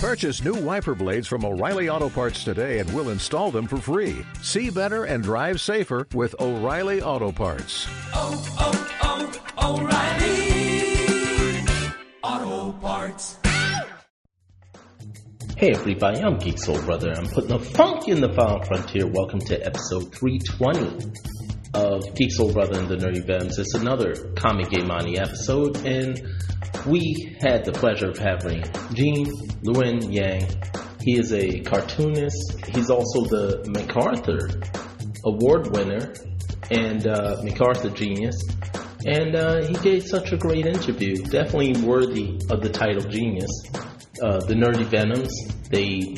Purchase new wiper blades from O'Reilly Auto Parts today and we'll install them for free. See better and drive safer with O'Reilly Auto Parts. oh, oh, oh, O'Reilly Auto Parts. Hey everybody, I'm Geek Soul Brother. I'm putting the funk in the Final Frontier. Welcome to episode 320 of Geek Soul Brother and the Nerdy Venoms. It's another Comigamani episode, and we had the pleasure of having Gene Luen Yang. He is a cartoonist. He's also the MacArthur Award winner and uh, MacArthur Genius. And uh, he gave such a great interview, definitely worthy of the title Genius. Uh, the Nerdy Venoms, they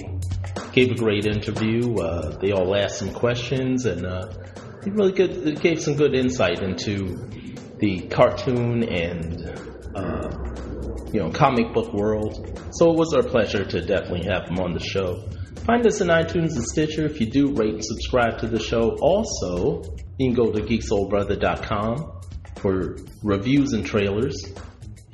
gave a great interview. Uh, they all asked some questions, and uh, he really good, gave some good insight into the cartoon and uh, you know comic book world. So it was our pleasure to definitely have him on the show. Find us in iTunes and Stitcher. If you do, rate and subscribe to the show. Also, you can go to geeksoulbrother.com for reviews and trailers.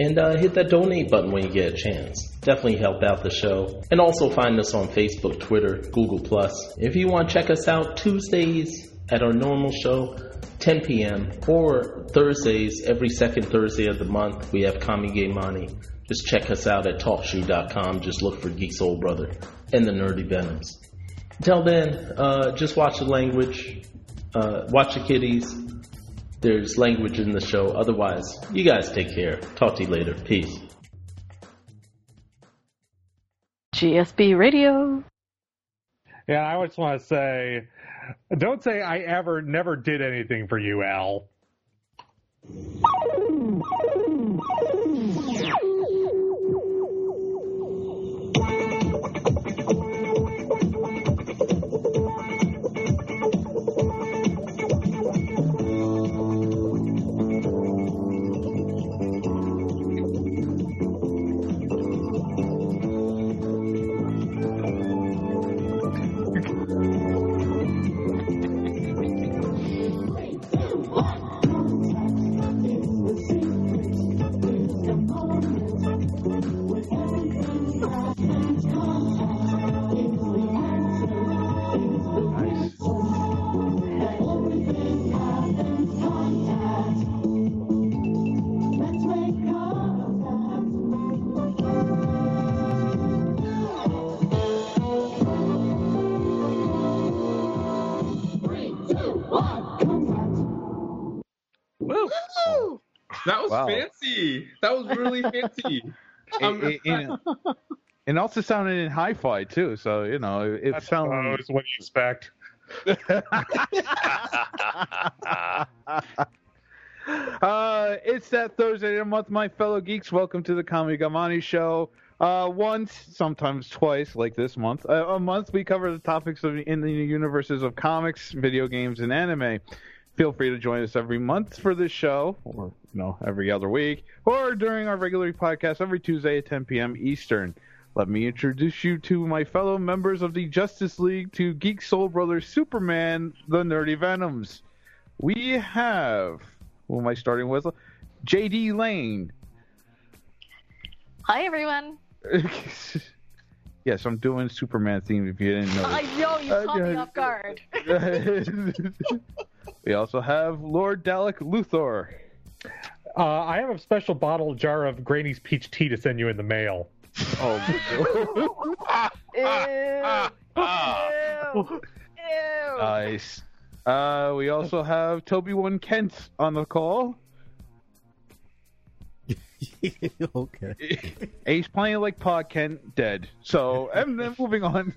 And uh, hit that donate button when you get a chance. Definitely help out the show. And also find us on Facebook, Twitter, Google Plus. If you want to check us out Tuesdays at our normal show, 10 p.m. or Thursdays, every second Thursday of the month, we have Comigamani. Just check us out at talkshoe.com. Just look for Geek Soul Brother and the Nerdy Venoms. Until then, uh, just watch the language, uh, watch the kitties. There's language in the show. Otherwise, you guys take care. Talk to you later. Peace. GSB Radio. Yeah, I just want to say, don't say I ever never did anything for you, Al. Was Wow. fancy. That was really fancy. Um, It- it- and, and also sounded in hi-fi too, so you know it That's sounded. what you expect. uh, it's that Thursday of the month, my fellow geeks. Welcome to the Comigamani Show. Uh, once, sometimes twice, like this month, uh, a month we cover the topics of in the universes of comics, video games, and anime. Feel free to join us every month for this show, or you know, every other week, or during our regular podcast every Tuesday at 10 p.m. Eastern. Let me introduce you to my fellow members of the Justice League, to Geek Soul Brothers Superman, the Nerdy Venoms. We have, who am I starting with? JD Lane. Hi, everyone. yes, I'm doing Superman theme if you didn't know. I know you caught me off guard. we also have Lord Dalek Luthor. Uh, I have a special bottle jar of Granny's peach tea to send you in the mail. Oh, Ew. Ew. Ew. nice. Uh, we also have Toby One Kent on the call. okay. He's playing like Pod Kent, dead. So, and then moving on.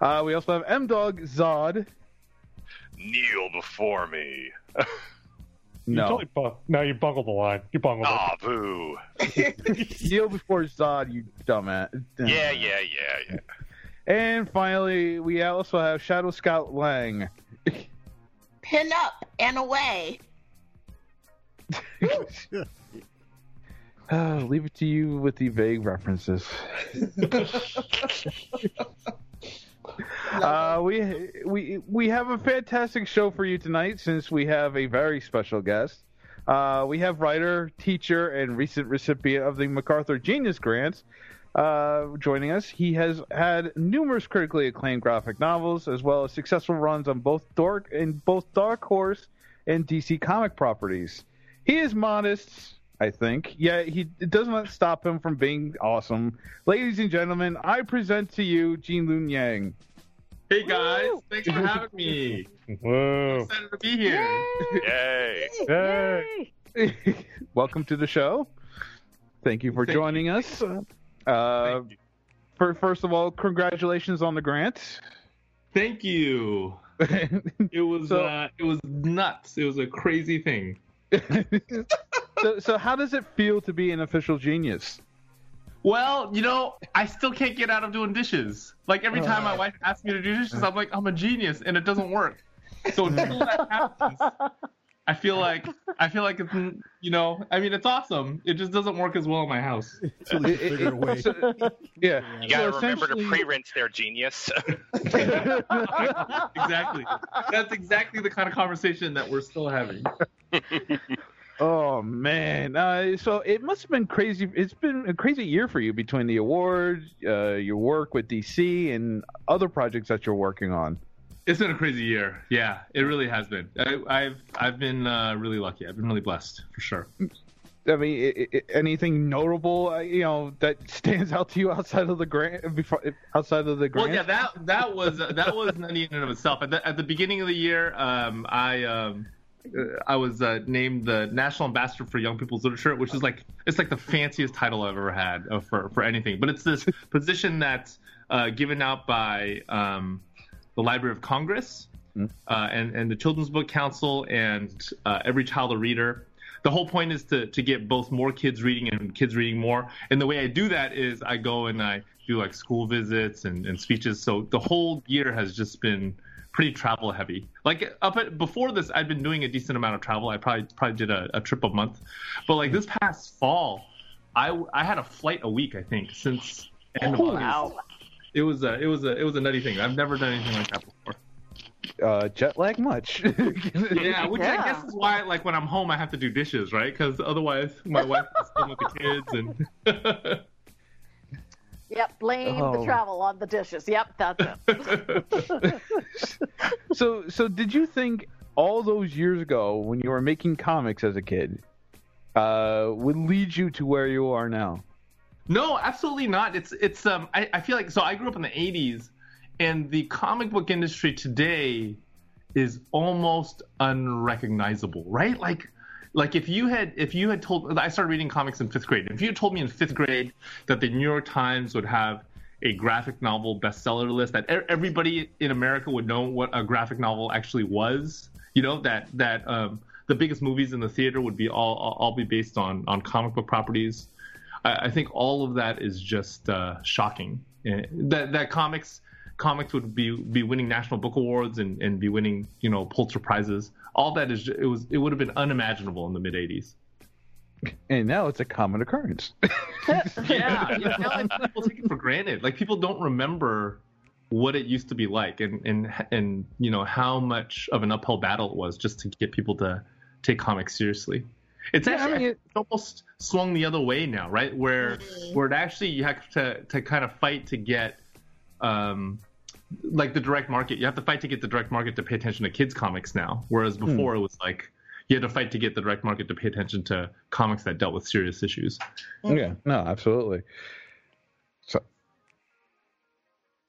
Uh, we also have M Dog Zod. Kneel before me. You No, totally bu- no, you bungled the line. You bungled Ah, boo. kneel before Zod, you dumbass. Yeah, yeah, yeah, yeah. And finally, we also have Shadow Scout Lang. Pin up and away. Uh, leave it to you with the vague references. uh, we we we have a fantastic show for you tonight since we have a very special guest. Uh, we have writer, teacher, and recent recipient of the MacArthur Genius Grants uh, joining us. He has had numerous critically acclaimed graphic novels, as well as successful runs on both Dark in both Dark Horse and DC comic properties. He is modest, I think, Yeah, he it does not stop him from being awesome. Ladies and gentlemen, I present to you Gene Luen Yang. Hey guys, thanks for having me. Whoa. Excited to be here. Yay. Yay! Welcome to the show. Thank you for Thank joining us. Uh, Thank you. for, first of all, congratulations on the grant. Thank you. It was So- uh, it was nuts. It was a crazy thing. So, so how does it feel to be an official genius? Well, you know, I still can't get out of doing dishes. Like every time my oh. wife asks me to do dishes, I'm like, I'm a genius, and it doesn't work. So until that happens, I feel like I feel like it's you know, I mean, it's awesome. It just doesn't work as well in my house. Until you figure a way. So- yeah. You gotta So remember to pre-rinse their genius. exactly. That's exactly the kind of conversation that we're still having. Oh man, uh, so it must have been crazy. It's been a crazy year for you between the awards, uh, your work with DC, and other projects that you're working on. It's been a crazy year. Yeah, it really has been. I, I've I've been uh, really lucky. I've been really blessed for sure. I mean, i i anything notable, uh, you know, that stands out to you outside of the grant, before, outside of the grant? Well, yeah, that that was that was in and of itself. At the, at the beginning of the year, um, I um, I was uh, named the national ambassador for young people's literature, which is like it's like the fanciest title I've ever had uh, for for anything. But it's this position that's uh, given out by um, the Library of Congress uh, and and the Children's Book Council and uh, Every Child a Reader. The whole point is to to get both more kids reading and kids reading more. And the way I do that is I go and I do like school visits and, and speeches. So the whole year has just been pretty travel heavy. Like up at, before this, I'd been doing a decent amount of travel. I probably probably did a, a trip a month, but like this past fall, I I had a flight a week I think since end of August. It was a it was a it was a nutty thing. I've never done anything like that before. uh, jet lag much. Yeah, which I guess is why like when I'm home I have to do dishes, right? Because otherwise my wife is home with the kids and. Yep, blame Oh. the travel on the dishes. Yep, that's it. so, so did you think all those years ago when you were making comics as a kid uh, would lead you to where you are now? No, absolutely not. It's it's um I, I feel like so I grew up in the eighties and the comic book industry today is almost unrecognizable, right? Like like if you had if you had told I started reading comics in fifth grade. If you had told me in fifth grade that the New York Times would have a graphic novel bestseller list that everybody in America would know what a graphic novel actually was, you know, that that um the biggest movies in the theater would be all all all be based on on comic book properties. I, I think all of that is just uh, shocking. Eh, That that comics comics would be be winning national book awards and, and be winning you know Pulitzer prizes. All that is it was it would have been unimaginable in the mid '80s. And now it's a common occurrence. Yeah, you know, people take it for granted. Like people don't remember what it used to be like, and and and you know how much of an uphill battle it was just to get people to take comics seriously. It's Yeah, I actually mean, it's almost swung the other way now, right? Where where it actually you have to to kind of fight to get um like the direct market. You have to fight to get the direct market to pay attention to kids comics now, whereas before it was like you had to fight to get the direct market to pay attention to comics that dealt with serious issues. Yeah, no, absolutely. So,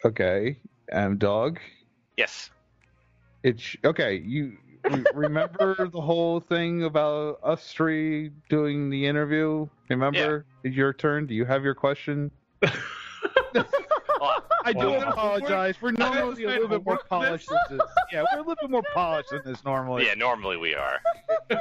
okay, um, dog. yes. It's okay. You remember the whole thing about us three doing the interview? Remember? It's your turn. Do you have your question? Well, I do Wow. apologize. We're normally a little bit more polished than this. Yeah, we're a little bit more polished than this normally. yeah, normally we are.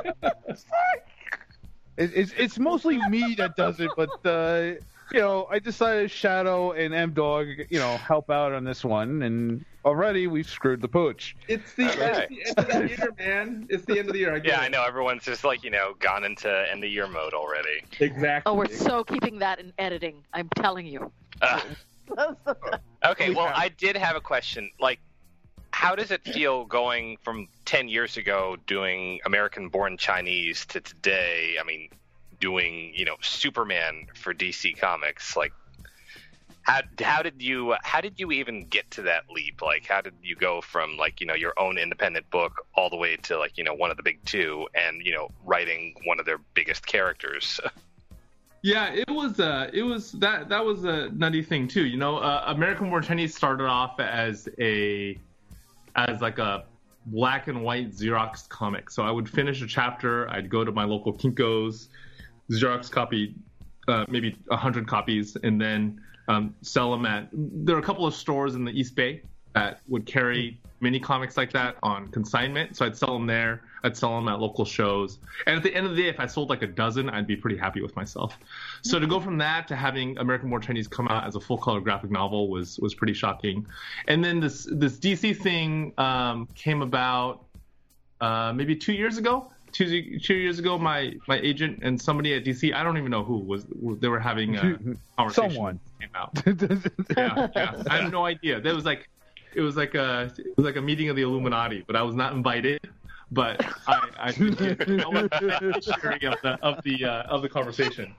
It, it's it's mostly me that does it, but uh, you know, I decided Shadow and M Dog, you know, help out on this one, and already we've screwed the pooch. It's the, Okay. it's the end of the year, man. It's the end of the year. I get Yeah, it. I know everyone's just like you know gone into end of year mode already. Exactly. Oh, we're so keeping that in editing. I'm telling you. Ugh. Okay, well, I did have a question. Like, how does it feel going from 10 years ago doing American Born Chinese to today? I mean, doing you know Superman for DC Comics. Like, how how did you how did you even get to that leap? Like, how did you go from like you know your own independent book all the way to like you know one of the big two and you know writing one of their biggest characters? Yeah, it was uh it was that that was a nutty thing too. You know, uh, American Born Chinese started off as a as like a black and white Xerox comic. So I would finish a chapter, I'd go to my local Kinko's, Xerox copy uh, maybe hundred copies, and then um, sell them at. There are a couple of stores in the East Bay that would carry mini comics like that on consignment. So I'd sell them there. I'd sell them at local shows. And at the end of the day, if I sold like a dozen, I'd be pretty happy with myself. So to go from that to having American Born Chinese come out as a full color graphic novel was was pretty shocking. And then this this DC thing um, came about uh, maybe two years ago. Two, two years ago, my my agent and somebody at DC, I don't even know who was, they were having a conversation. Someone came out. yeah, yeah. I have no idea. That was like it was like a it was like a meeting of the Illuminati, but I was not invited. But I, I, I was the beneficiary of the of the uh, of the conversation.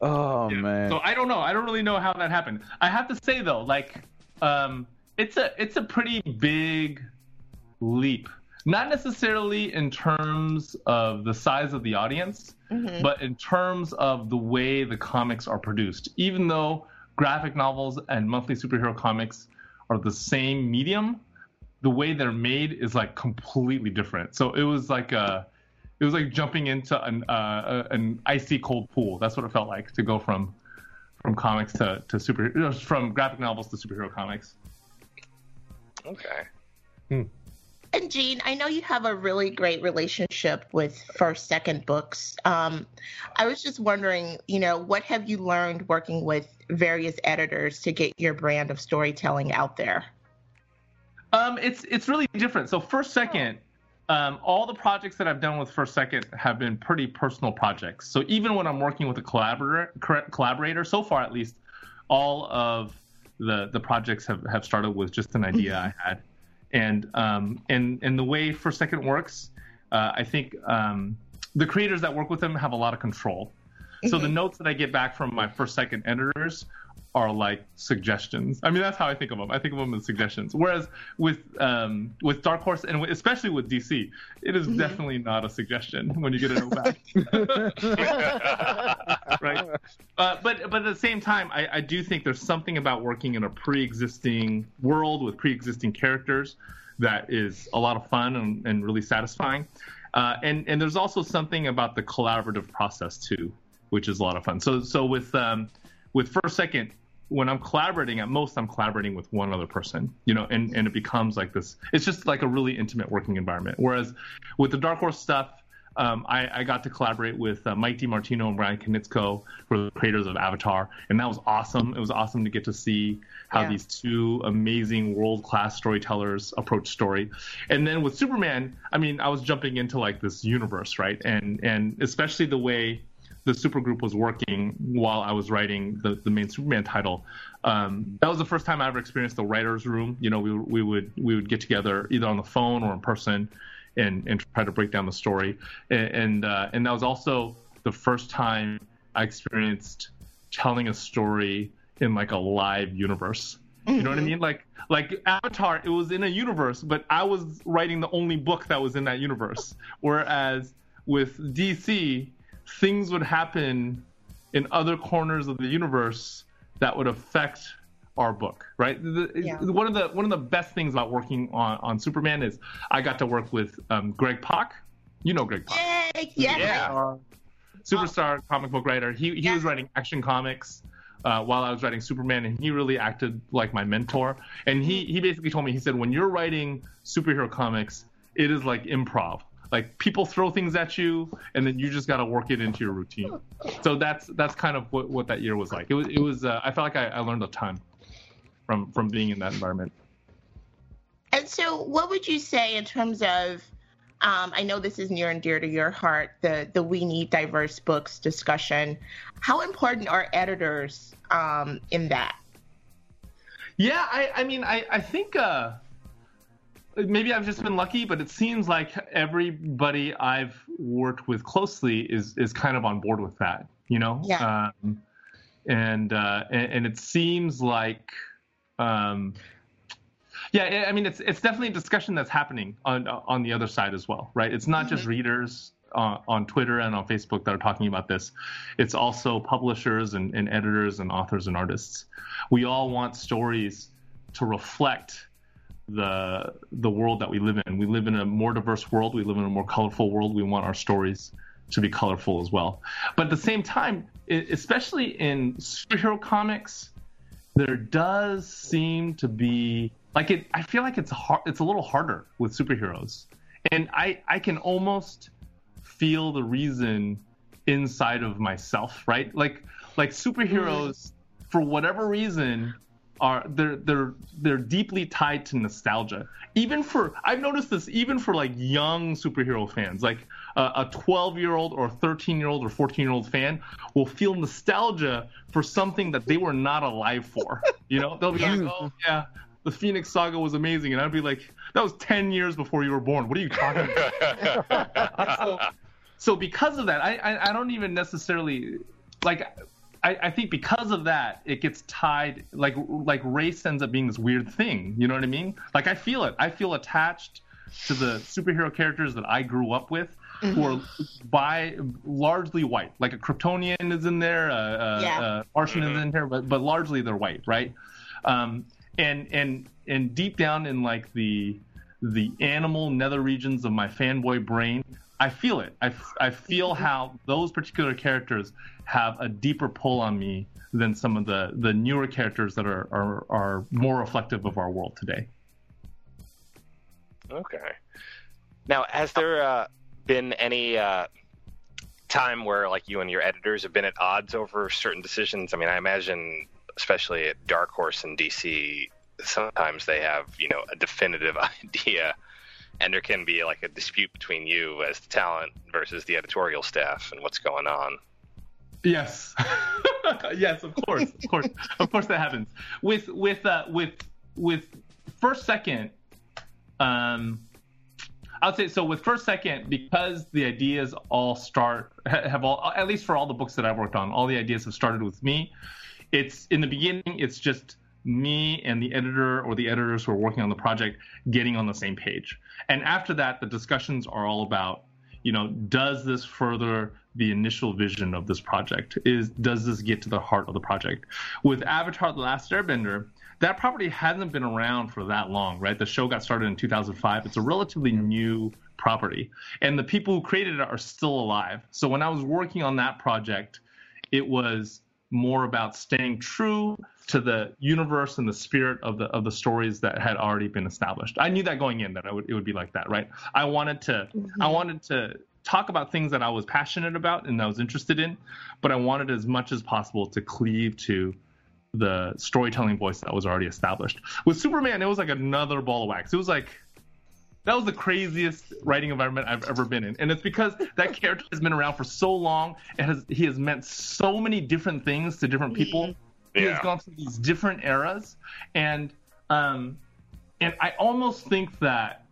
Oh man. So I don't know. I don't really know how that happened. I have to say though, like, um, it's a it's a pretty big leap. Not necessarily in terms of the size of the audience, Mhm. but in terms of the way the comics are produced. Even though graphic novels and monthly superhero comics are the same medium, the way they're made is like completely different. So it was like a, it was like jumping into an uh, an icy cold pool. That's what it felt like to go from from comics to to super from graphic novels to superhero comics. Okay. Hmm. And Gene, I know you have a really great relationship with First Second books. Um, I was just wondering, you know, what have you learned working with various editors to get your brand of storytelling out there? Um, it's it's really different. So First Second, um, all the projects that I've done with First Second have been pretty personal projects. So even when I'm working with a collaborator, collaborator, so far at least, all of the the projects have, have started with just an idea I had, and um, and and the way First Second works, uh, I think um, the creators that work with them have a lot of control. So the notes that I get back from my First Second editors are like suggestions. I mean, that's how I think of them. I think of them as suggestions. Whereas with um, with Dark Horse and especially with DC, it is definitely not a suggestion when you get note back. right? Uh, but but at the same time, I, I do think there's something about working in a pre-existing world with pre-existing characters that is a lot of fun and, and really satisfying. Uh, and and there's also something about the collaborative process too, which is a lot of fun. So so with um, with First Second, when I'm collaborating, at most I'm collaborating with one other person, you know, and and it becomes like this. It's just like a really intimate working environment. Whereas with the Dark Horse stuff. Um, I, I got to collaborate with uh, Mike DiMartino and Bryan Konietzko, who are the creators of Avatar, and that was awesome. It was awesome to get to see how Yeah. these two amazing world-class storytellers approach story. And then with Superman, I mean, I was jumping into like this universe, right? And and especially the way the supergroup was working while I was writing the, the main Superman title. Um, that was the first time I ever experienced the writers' room. You know, we, we would we would get together either on the phone or in person, and and try to break down the story. And and, uh, and that was also the first time I experienced telling a story in like a live universe. You know what I mean? Like like Avatar, it was in a universe, but I was writing the only book that was in that universe. Whereas with DC, things would happen in other corners of the universe that would affect our book, right? The- Yeah. One of the one of the best things about working on on Superman is I got to work with um, Greg Pak. You know Greg Pak Yay! Yeah. Yeah. superstar comic book writer. He he was writing action comics uh, while I was writing Superman, and he really acted like my mentor. And he he basically told me he said when you're writing superhero comics, it is like improv. Like people throw things at you, and then you just got to work it into your routine. So that's that's kind of what, what that year was like. It was it was uh, I felt like I, I learned a ton from from being in that environment. And so, what would you say in terms of? Um, I know this is near and dear to your heart. The the we need diverse books discussion. How important are editors um, in that? Yeah, I, I mean, I, I think uh, maybe I've just been lucky, but it seems like everybody I've worked with closely is is kind of on board with that, you know. Yeah. Um, and, uh, and and it seems like, um, yeah, I mean, it's it's definitely a discussion that's happening on on the other side as well, right? It's not just readers. Uh, on Twitter and on Facebook that are talking about this. It's also publishers and, and editors and authors and artists. We all want stories to reflect the the world that we live in. We live in a more diverse world. We live in a more colorful world. We want our stories to be colorful as well. But at the same time, especially in superhero comics, there does seem to be like it. I feel like it's hard. It's a little harder with superheroes, and I I can almost feel the reason inside of myself, right? Like like mm-hmm. superheroes, for whatever reason, are they're they're they're deeply tied to nostalgia. Even for I've noticed this even for like young superhero fans, like uh, a 12 year old or 13 year old or 14 year old fan will feel nostalgia for something that they were not alive for. You know, they'll be like, oh yeah. The Phoenix Saga was amazing, and I'd be like, "That was ten years before you were born. What are you talking about?" so, so because of that, I, I I don't even necessarily like. I, I think because of that, it gets tied like like race ends up being this weird thing. You know what I mean? Like I feel it. I feel attached to the superhero characters that I grew up with, who are by largely white. Like a Kryptonian is in there, uh, uh, Yeah. uh, Martian is in here, but but largely they're white, right? Um, and and and deep down in like the the animal nether regions of my fanboy brain, I feel it. I, I feel how those particular characters have a deeper pull on me than some of the, the newer characters that are, are, are more reflective of our world today. Okay. Now, has there uh, been any uh, time where, like, you and your editors have been at odds over certain decisions? I mean, I imagine, especially at Dark Horse and DC, sometimes they have, you know, a definitive idea, and there can be like a dispute between you as the talent versus the editorial staff and what's going on. Yes, yes, of course, of course, of course that happens with with uh, with with First Second. Um, I'd say so with First Second because the ideas all start have all at least for all the books that I've worked on, all the ideas have started with me. It's in the beginning, it's just me and the editor or the editors who are working on the project getting on the same page. And after that, the discussions are all about, you know, does this further the initial vision of this project? Is does this get to the heart of the project? With Avatar: The Last Airbender, that property hasn't been around for that long, right? The show got started in 2005. It's a relatively new property, and the people who created it are still alive. So when I was working on that project, it was more about staying true to the universe and the spirit of the of the stories that had already been established. I knew that going in that I would, it would be like that, right? I wanted to I mm-hmm. wanted to talk about things that I was passionate about and I was interested in, but I wanted as much as possible to cleave to the storytelling voice that was already established. With Superman, it was like another ball of wax. It was like that was the craziest writing environment I've ever been in, and it's because that character has been around for so long. It has he has meant so many different things to different people. He has gone through these different eras, and um, and I almost think that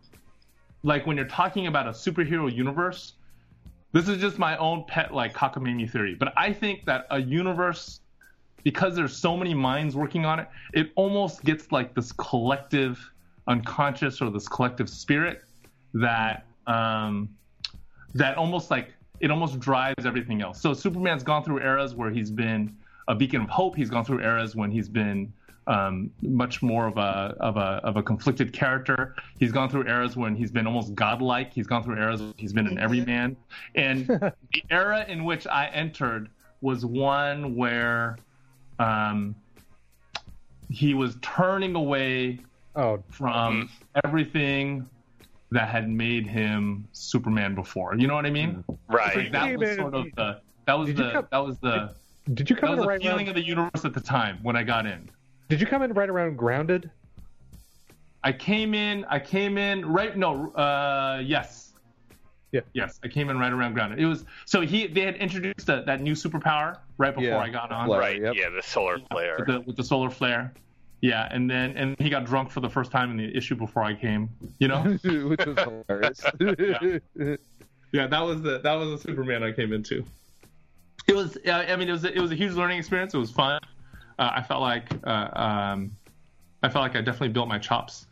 like when you're talking about a superhero universe, this is just my own pet like cockamamie theory, but I think that a universe because there's so many minds working on it, it almost gets like this collective unconscious or this collective spirit that um, that almost like it almost drives everything else. So Superman's gone through eras where he's been a beacon of hope. He's gone through eras when he's been um, much more of a of a of a conflicted character. He's gone through eras when he's been almost godlike. He's gone through eras when he's been an everyman. And the era in which I entered was one where um, he was turning away Oh, from everything that had made him Superman before. You know what I mean? Right. Like that was sort of the that was Did the come- that was the did you that come was the right feeling around? of the universe at the time when I got in. Did you come in right around grounded? I came in. I came in right. No. Uh. Yes. Yeah. Yes. I came in right around grounded. It was so he they had introduced that that new superpower right before Yeah. I got on. Flare, right. yep. Yeah, the solar flare. With the, with the solar flare. Yeah, and then and he got drunk for the first time in the issue before I came. You know. Which was hilarious. yeah, that was the that was the Superman I came into. It was. Uh, I mean, it was it was a huge learning experience. It was fun. Uh, I felt like uh, um, I felt like I definitely built my chops.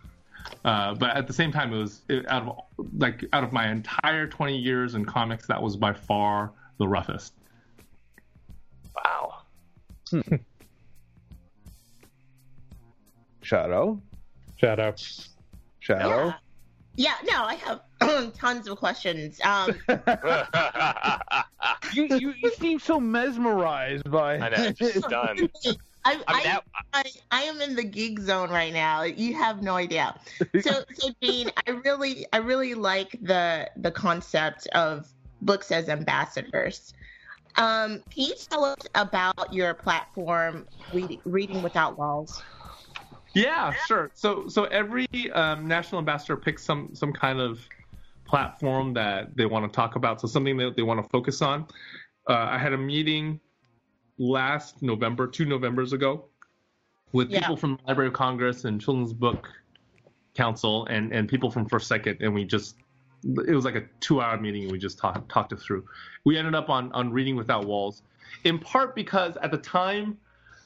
Uh, but at the same time, it was it, out of like out of my entire 20 years in comics, that was by far the roughest. Wow. Shadow. Shadow. Shadow. Yeah, no, I have tons of questions. Um, you, you you seem so mesmerized by. I know, just done. I, I mean, that- I, I am in the geek zone right now. You have no idea. So, so Dean, I really, I really like the the concept of books as ambassadors. Um, can you tell us about your platform, Read, Reading Without Walls? Yeah, sure. So so every um, national ambassador picks some some kind of platform that they want to talk about. So something that they want to focus on. Uh, I had a meeting last November, two Novembers ago, with Yeah. people from the Library of Congress and Children's Book Council and and people from First Second, and we just it was like a two hour meeting and we just talked talked it through. We ended up on on Reading Without Walls, in part because at the time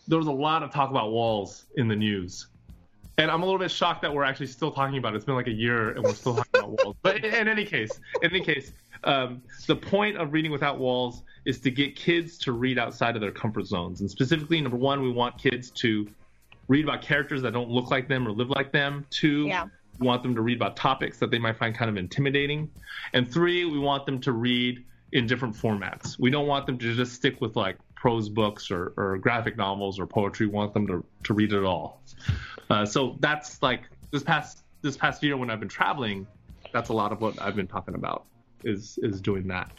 there was a lot of talk about walls in the news. And I'm a little bit shocked that we're actually still talking about it. It's been like a year and we're still talking about walls. But in, in any case, in any case, um, the point of reading without walls is to get kids to read outside of their comfort zones. And specifically, number one, we want kids to read about characters that don't look like them or live like them. Two, Yeah. we want them to read about topics that they might find kind of intimidating. And three, we want them to read in different formats. We don't want them to just stick with like prose books or, or graphic novels or poetry. Want them to, to read it all. Uh, so that's like this past this past year when I've been traveling, that's a lot of what I've been talking about is is doing that.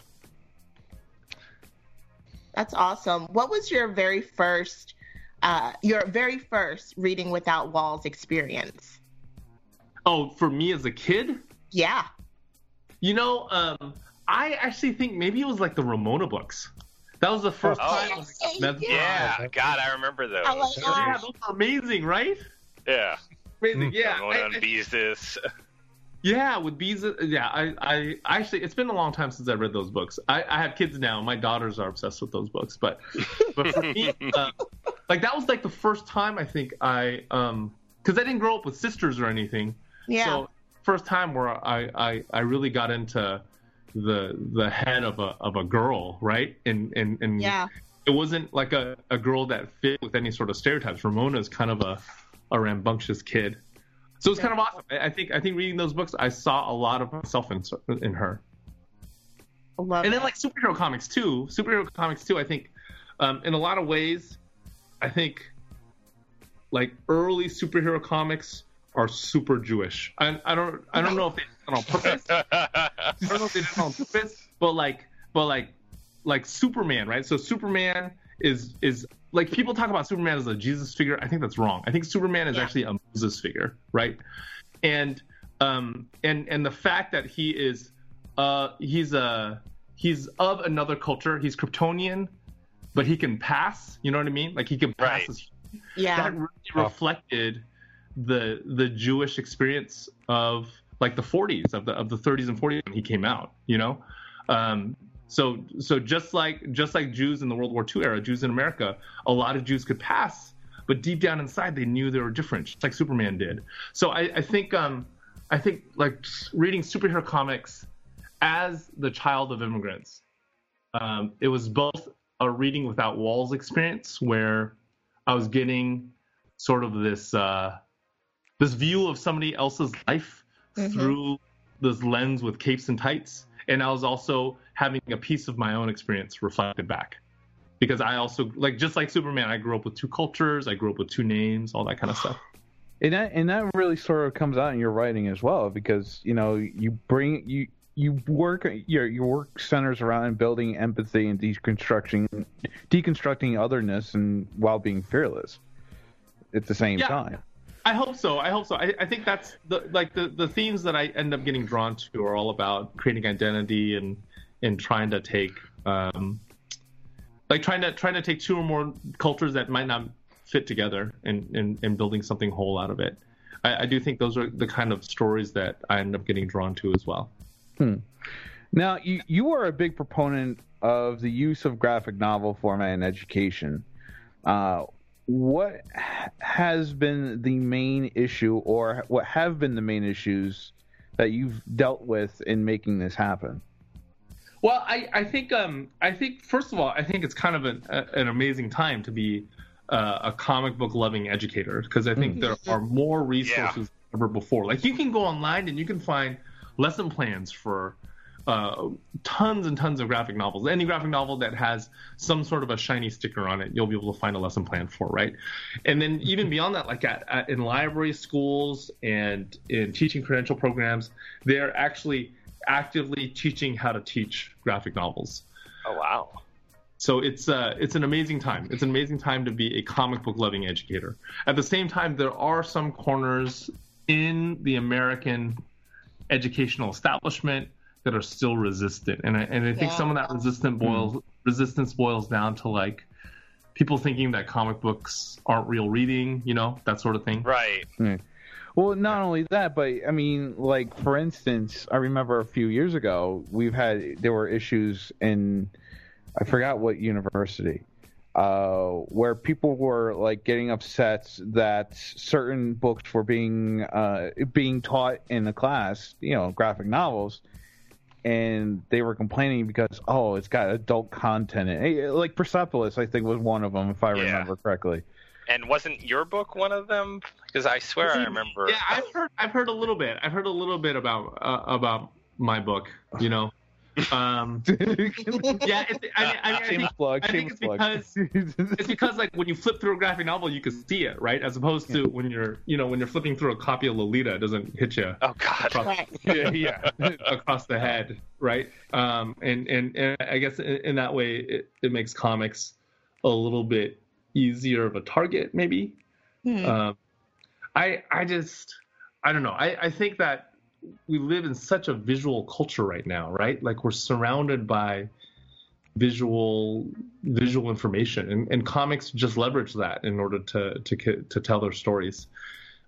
That's awesome. What was your very first, uh, your very first Reading Without Walls experience? Oh, for me as a kid, Yeah. you know, um, I actually think maybe it was like the Ramona books. That was the first Oh. time. I was like, Yeah, God, I remember those. I like yeah, those are amazing, right? Yeah. Amazing, yeah. Going I- on I- bees. Yeah, with bees. Yeah, I, I actually, it's been a long time since I read those books. I, I have kids now. My daughters are obsessed with those books, but, but for me, uh, like that was like the first time I think I, um, because I didn't grow up with sisters or anything. Yeah. So first time where I, I, I really got into the the head of a of a girl, right? And and and Yeah. it wasn't like a, a girl that fit with any sort of stereotypes. Ramona is kind of a, a rambunctious kid. So it's kind of awesome. I think I think reading those books, I saw a lot of myself in in her. I love And then like superhero comics too. Superhero comics too. I think um, in a lot of ways, I think like early superhero comics are super Jewish. I, I don't I don't know if they it on purpose. I don't know if they did it on purpose, but like but like like Superman, right? So Superman is is like people talk about Superman as a Jesus figure. I think that's wrong. I think Superman is actually a Moses figure, right? And um and and the fact that he is uh he's a he's of another culture. He's Kryptonian, but he can pass. You know what I mean? Like he can pass. Right. as yeah. that really reflected the the Jewish experience of like the 40s of the of the 30s and 40s when he came out. You know, um, so so just like just like Jews in the World War II era, Jews in America, a lot of Jews could pass, but deep down inside they knew they were different, just like Superman did. So I, I think um, I think like reading superhero comics as the child of immigrants, um, it was both a reading without walls experience where I was getting sort of this uh, this view of somebody else's life Mhm. through this lens with capes and tights, and I was also having a piece of my own experience reflected back. Because I also like just like Superman, I grew up with two cultures, I grew up with two names, all that kind of stuff. And that and that really sort of comes out in your writing as well because you know you bring you you work your your work centers around building empathy and deconstructing deconstructing otherness and while being fearless at the same Yeah. time. I hope so. I hope so. I, I think that's the like the, the themes that I end up getting drawn to are all about creating identity and and trying to take um like trying to trying to take two or more cultures that might not fit together and, and, and building something whole out of it. I, I do think those are the kind of stories that I end up getting drawn to as well. Hmm. Now, you, you are a big proponent of the use of graphic novel format in education. Uh, what has been the main issue, or what have been the main issues that you've dealt with in making this happen? Well, I, I think um, I think first of all, I think it's kind of an, a, an amazing time to be uh, a comic book loving educator because I think there are more resources than ever before. Like you can go online and you can find lesson plans for uh, tons and tons of graphic novels. Any graphic novel that has some sort of a shiny sticker on it, you'll be able to find a lesson plan for, right? And then even beyond that, like at, at, in library schools and in teaching credential programs, they're actually actively teaching how to teach graphic novels. Oh wow. So it's uh, it's an amazing time. It's an amazing time to be a comic book loving educator. At the same time, there are some corners in the American educational establishment that are still resistant, and I, and I think Yeah. some of that resistant boils resistance boils down to like people thinking that comic books aren't real reading, you know, that sort of thing. Right. Well, not only that, but I mean, like for instance, I remember a few years ago we've had there were issues in I forgot what university uh, where people were like getting upset that certain books were being uh, being taught in the class, you know, graphic novels, and they were complaining because oh, it's got adult content. in it. Like Persepolis, I think was one of them, if I Yeah. remember correctly. And wasn't your book one of them? Because I swear I remember. Yeah, I've heard I've heard a little bit. I've heard a little bit about uh, about my book. You know. Um, yeah, it's, I, mean, I, mean, I think, plug, I think shameless it's plug. because it's because like when you flip through a graphic novel, you can see it, right? As opposed to when you're, you know, when you're flipping through a copy of Lolita, it doesn't hit you Oh God. across, yeah, yeah, across the head, right? Um, and, and and I guess in, in that way, it, it makes comics a little bit easier of a target, maybe. Hmm. Um, I I just I don't know. I, I think that we live in such a visual culture right now, right? Like we're surrounded by visual visual information, and, and comics just leverage that in order to to to tell their stories.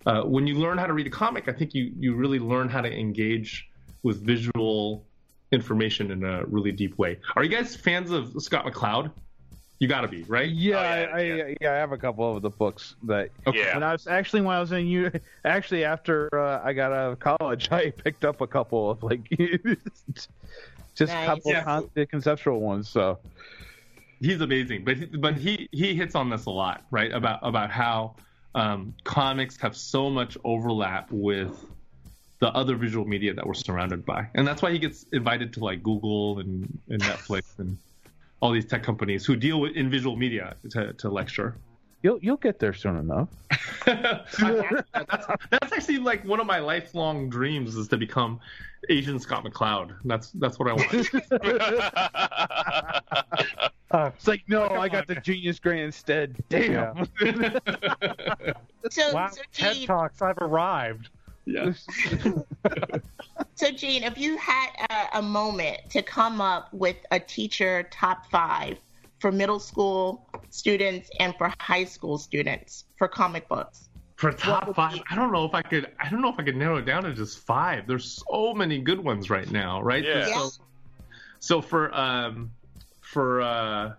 Uh, when you learn how to read a comic, I think you you really learn how to engage with visual information in a really deep way. Are you guys fans of Scott McCloud? You got to be, right? Yeah, Oh, yeah, I, I, yeah. I have a couple of the books that. Yeah. When I was actually when I was in u, actually after uh, I got out of college, I picked up a couple of like just Nice. a couple Yeah. of conceptual ones. So he's amazing but he, but he he hits on this a lot right about about how um, comics have so much overlap with the other visual media that we're surrounded by and that's why he gets invited to like google and, and netflix and all these tech companies who deal with in visual media to, to lecture you'll you'll get there soon enough. that's, that's actually like one of my lifelong dreams is to become asian scott mccloud that's that's what i want Uh, It's like no, Come I got on. the genius grant instead. Damn. So, wow, so TED Talks, I've arrived. yeah so Gene, if you had a, a moment to come up with a teacher top five for middle school students and for high school students for comic books, For top five, be- I don't know if I could. I don't know if I could narrow it down to just five. There's so many good ones right now, right? Yeah. Yeah. So, so for um, for uh,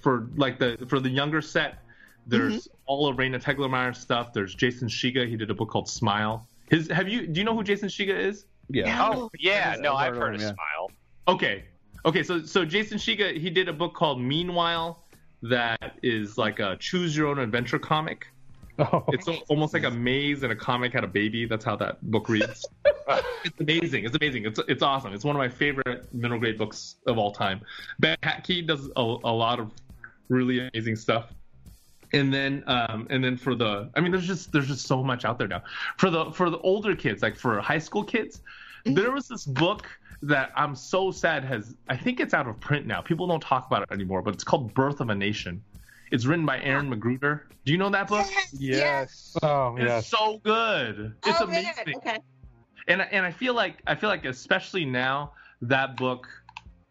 for like the for the younger set, there's all of Raina Telgemeier stuff. There's Jason Shiga. He did a book called Smile. His have you? Do you know who Jason Shiga is? Yeah. Oh yeah, no, I've I've heard heard of of him, Smile. Okay. Okay, so so Jason Shiga he did a book called Meanwhile that is like a choose your own adventure comic. Oh, It's al- almost like a maze and a comic had a baby. That's how that book reads. it's amazing. It's amazing. It's it's awesome. It's one of my favorite middle grade books of all time. Ben Hatke does a, a lot of really amazing stuff. And then um, and then for the I mean there's just there's just so much out there now. For the for the older kids, like for high school kids, there was this book that I'm so sad has I think it's out of print now. People don't talk about it anymore, but it's called Birth of a Nation. It's written by Aaron McGruder. Do you know that book? Yes. Yes. oh It's yes. so good. It's oh, man. amazing. Okay. And and I feel like I feel like especially now that book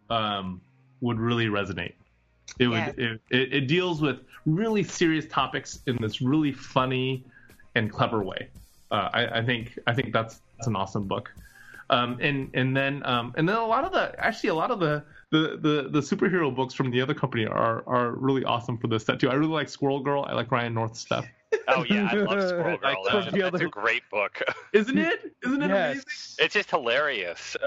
um, would really resonate. It Yeah. it, it, it deals with really serious topics in this really funny and clever way. Uh, I, I think I think that's that's an awesome book. Um, and and then um, and then a lot of the actually a lot of the the, the, the superhero books from the other company are are really awesome for this set too. I really like Squirrel Girl. I like Ryan North's stuff. Oh yeah, I love Squirrel Girl. Like, That's, that's a great book. Isn't it? Isn't it amazing? It's just hilarious.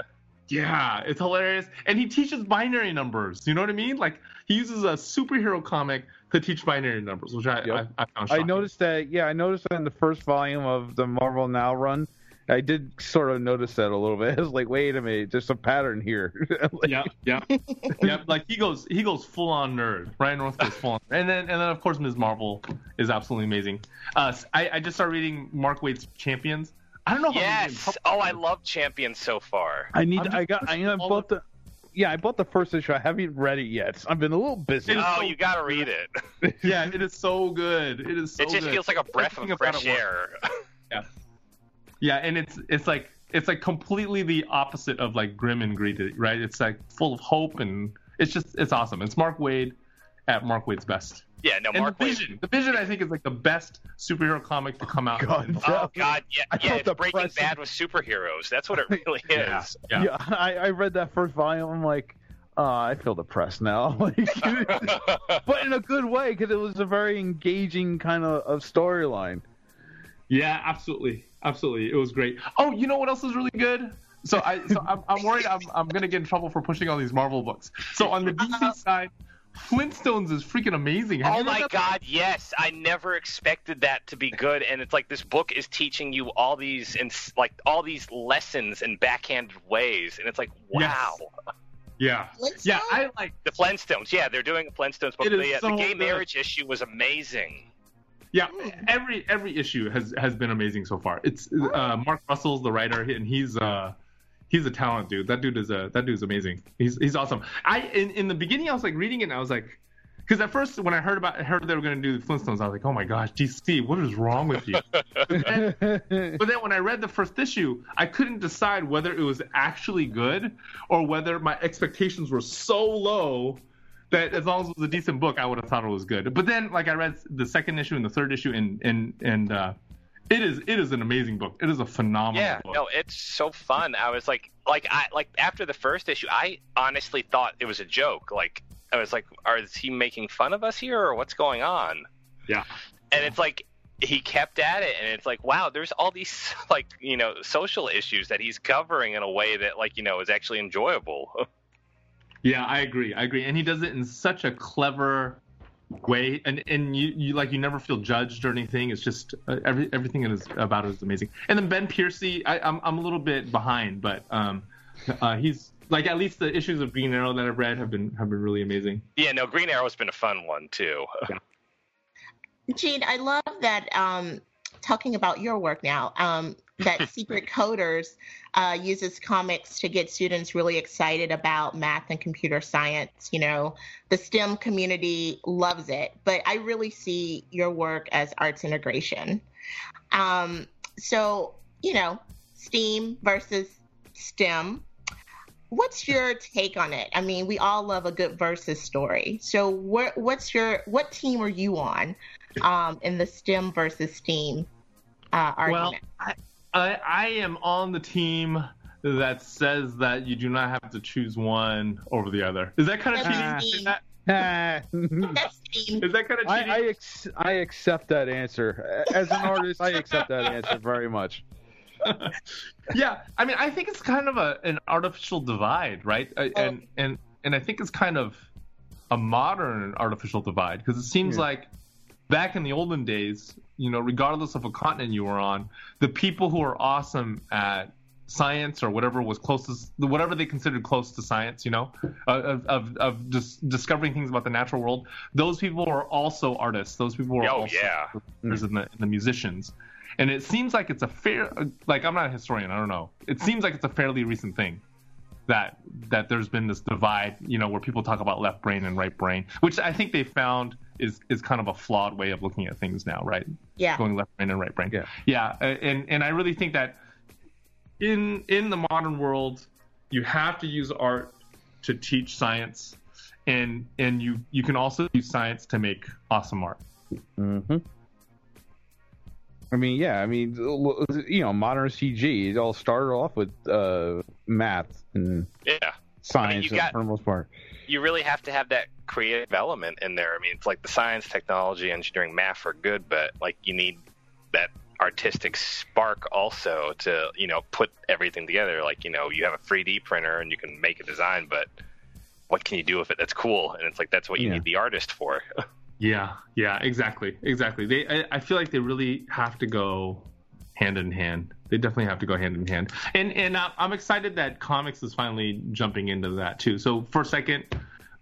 Yeah, it's hilarious. And he teaches binary numbers. You know what I mean? Like he uses a superhero comic to teach binary numbers, which I, Yep. I, I found I noticed that. Yeah, I noticed that in the first volume of the Marvel Now run. I did sort of notice that a little bit. I was like, wait a minute, there's a pattern here. Like, Yeah, yeah, yeah. Like he goes, he goes full on nerd. Ryan North goes full on, and then and then of course Ms. Marvel is absolutely amazing. Uh, I, I just started reading Mark Waid's Champions. I don't know. If I'm gonna get in Yes. trouble Oh, I love Champions so far. I need. I'm just I got. I, I all bought the. Yeah, I bought the first issue. I haven't read it yet. I've been a little busy. Oh, so you gotta read it. Yeah, it is so good. It is so it just good. feels like a breath of fresh air. Yeah, Yeah, and it's it's like it's like completely the opposite of like grim and greedy, right? It's like full of hope and it's just it's awesome. It's Mark Waid at Mark Waid's best. Yeah, no, and Mark the Waid- Vision, the Vision, I think is like the best superhero comic to come out. God. Oh God, yeah, I yeah, felt it's Breaking depressed. Bad with superheroes. That's what it really is. yeah. Yeah, I, I read that first volume. I'm like, uh, I feel depressed now. But in a good way because it was a very engaging kind of, of storyline. Yeah, absolutely, absolutely. It was great. Oh, you know what else is really good? So I, so I'm, I'm worried I'm, I'm gonna get in trouble for pushing all these Marvel books. So on the DC side, Flintstones is freaking amazing. Have Oh you read my that? God, yes! I never expected that to be good, and it's like this book is teaching you all these and like all these lessons in backhanded ways, and it's like wow. Yes. Yeah, yeah. I like The Flintstones, yeah, they're doing a Flintstones book. It is The, so the gay good. marriage issue was amazing. Yeah, every every issue has has been amazing so far. It's uh, Mark Russell's the writer, and he's uh he's a talent dude. That dude is a that dude's amazing. He's he's awesome. I in, in the beginning I was like reading it, and I was like, because at first when I heard about heard they were going to do the Flintstones, I was like, oh my gosh, DC, what is wrong with you? but, then, but then when I read the first issue, I couldn't decide whether it was actually good or whether my expectations were so low that as long as it was a decent book, I would have thought it was good. But then, like I read the second issue and the third issue, and and and uh, it is it is an amazing book. It is a phenomenal Yeah, book. no, it's so fun. I was like, like I like after the first issue, I honestly thought it was a joke. Like I was like, are is he making fun of us here, or what's going on? Yeah. And it's like he kept at it, and it's like, wow, there's all these like you know social issues that he's covering in a way that like you know is actually enjoyable. Yeah, I agree. I agree, and he does it in such a clever way, and and you, you like you never feel judged or anything. It's just uh, every everything it is about it is amazing. And then Ben Percy, I, I'm I'm a little bit behind, but um, uh, he's like at least the issues of Green Arrow that I've read have been have been really amazing. yeah, no, Green Arrow's been a fun one too. Gene, I love that um, talking about your work now. Um, that Secret Coders uh, uses comics to get students really excited about math and computer science. You know, the STEM community loves it, but I really see your work as arts integration. Um, so, you know, STEAM versus STEM. What's your take on it? I mean, we all love a good versus story. So, what, what's your what team are you on um, in the STEM versus STEAM uh, Well, argument? I, I I am on the team that says that you do not have to choose one over the other. Is that kind of That's cheating? Is that, That's STEAM. is that kind of cheating? I I, ex- I accept that answer as an artist. I accept that answer very much. yeah, I mean, I think it's kind of a an artificial divide, right? I- And and and I think it's kind of a modern artificial divide because it seems Yeah. like back in the olden days, you know, regardless of a continent you were on, the people who are awesome at science or whatever was closest, whatever they considered close to science, you know, of of, of just discovering things about the natural world. Those people were also artists. Those people were Oh, also yeah. the, and the musicians. And it seems like it's a fair, like I'm not a historian, I don't know. It seems like it's a fairly recent thing that that there's been this divide, you know, where people talk about left brain and right brain, which I think they found is is kind of a flawed way of looking at things now, right? Yeah. Going left brain and right brain. Yeah. Yeah, and and I really think that in in the modern world, you have to use art to teach science, and and you you can also use science to make awesome art. Mm-hmm. I mean, yeah. I mean, you know, modern CG. It all started off with uh, math and Yeah. science you got- for the most part. You really have to have that creative element in there. I mean, it's like the science, technology, engineering, math are good, but like you need that artistic spark also to you know put everything together. Like you know, you have a 3D printer and you can make a design, but what can you do with it that's cool? And it's like that's what you Yeah. need the artist for. Yeah, yeah, exactly, exactly. They, I, I feel like they really have to go hand in hand. They definitely have to go hand in hand. And and I- I'm excited that comics is finally jumping into that too. So for a second,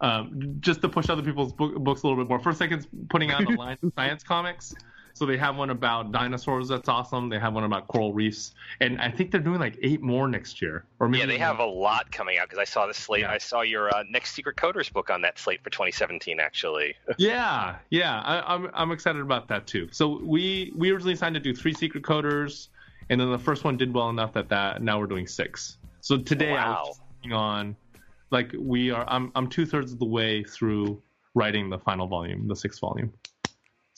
um, just to push other people's book, books a little bit more. First Second, putting out a line of science comics. So they have one about dinosaurs that's awesome. They have one about coral reefs, and I think they're doing like eight more next year. Or maybe yeah, they have a lot coming out because I saw the slate. Yeah. I saw your uh, next Secret Coders book on that slate for 2017, actually. yeah, yeah, I, I'm I'm excited about that too. So we we originally signed to do three secret coders, and then the first one did well enough that that now we're doing six. So today I was on like we are. I'm I'm two thirds of the way through writing the final volume, the sixth volume.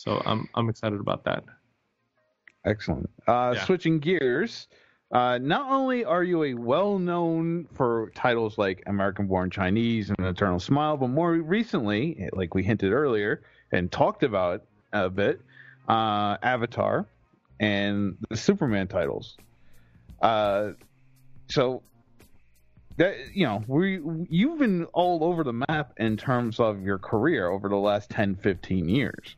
So I'm I'm excited about that. Excellent. Uh, Yeah. Switching gears, uh, not only are you a well-known for titles like American-Born Chinese and Eternal Smile, but more recently, like we hinted earlier and talked about a bit, uh, Avatar and the Superman titles. Uh, so that you know, we you've been all over the map in terms of your career over the last 10, 15 years.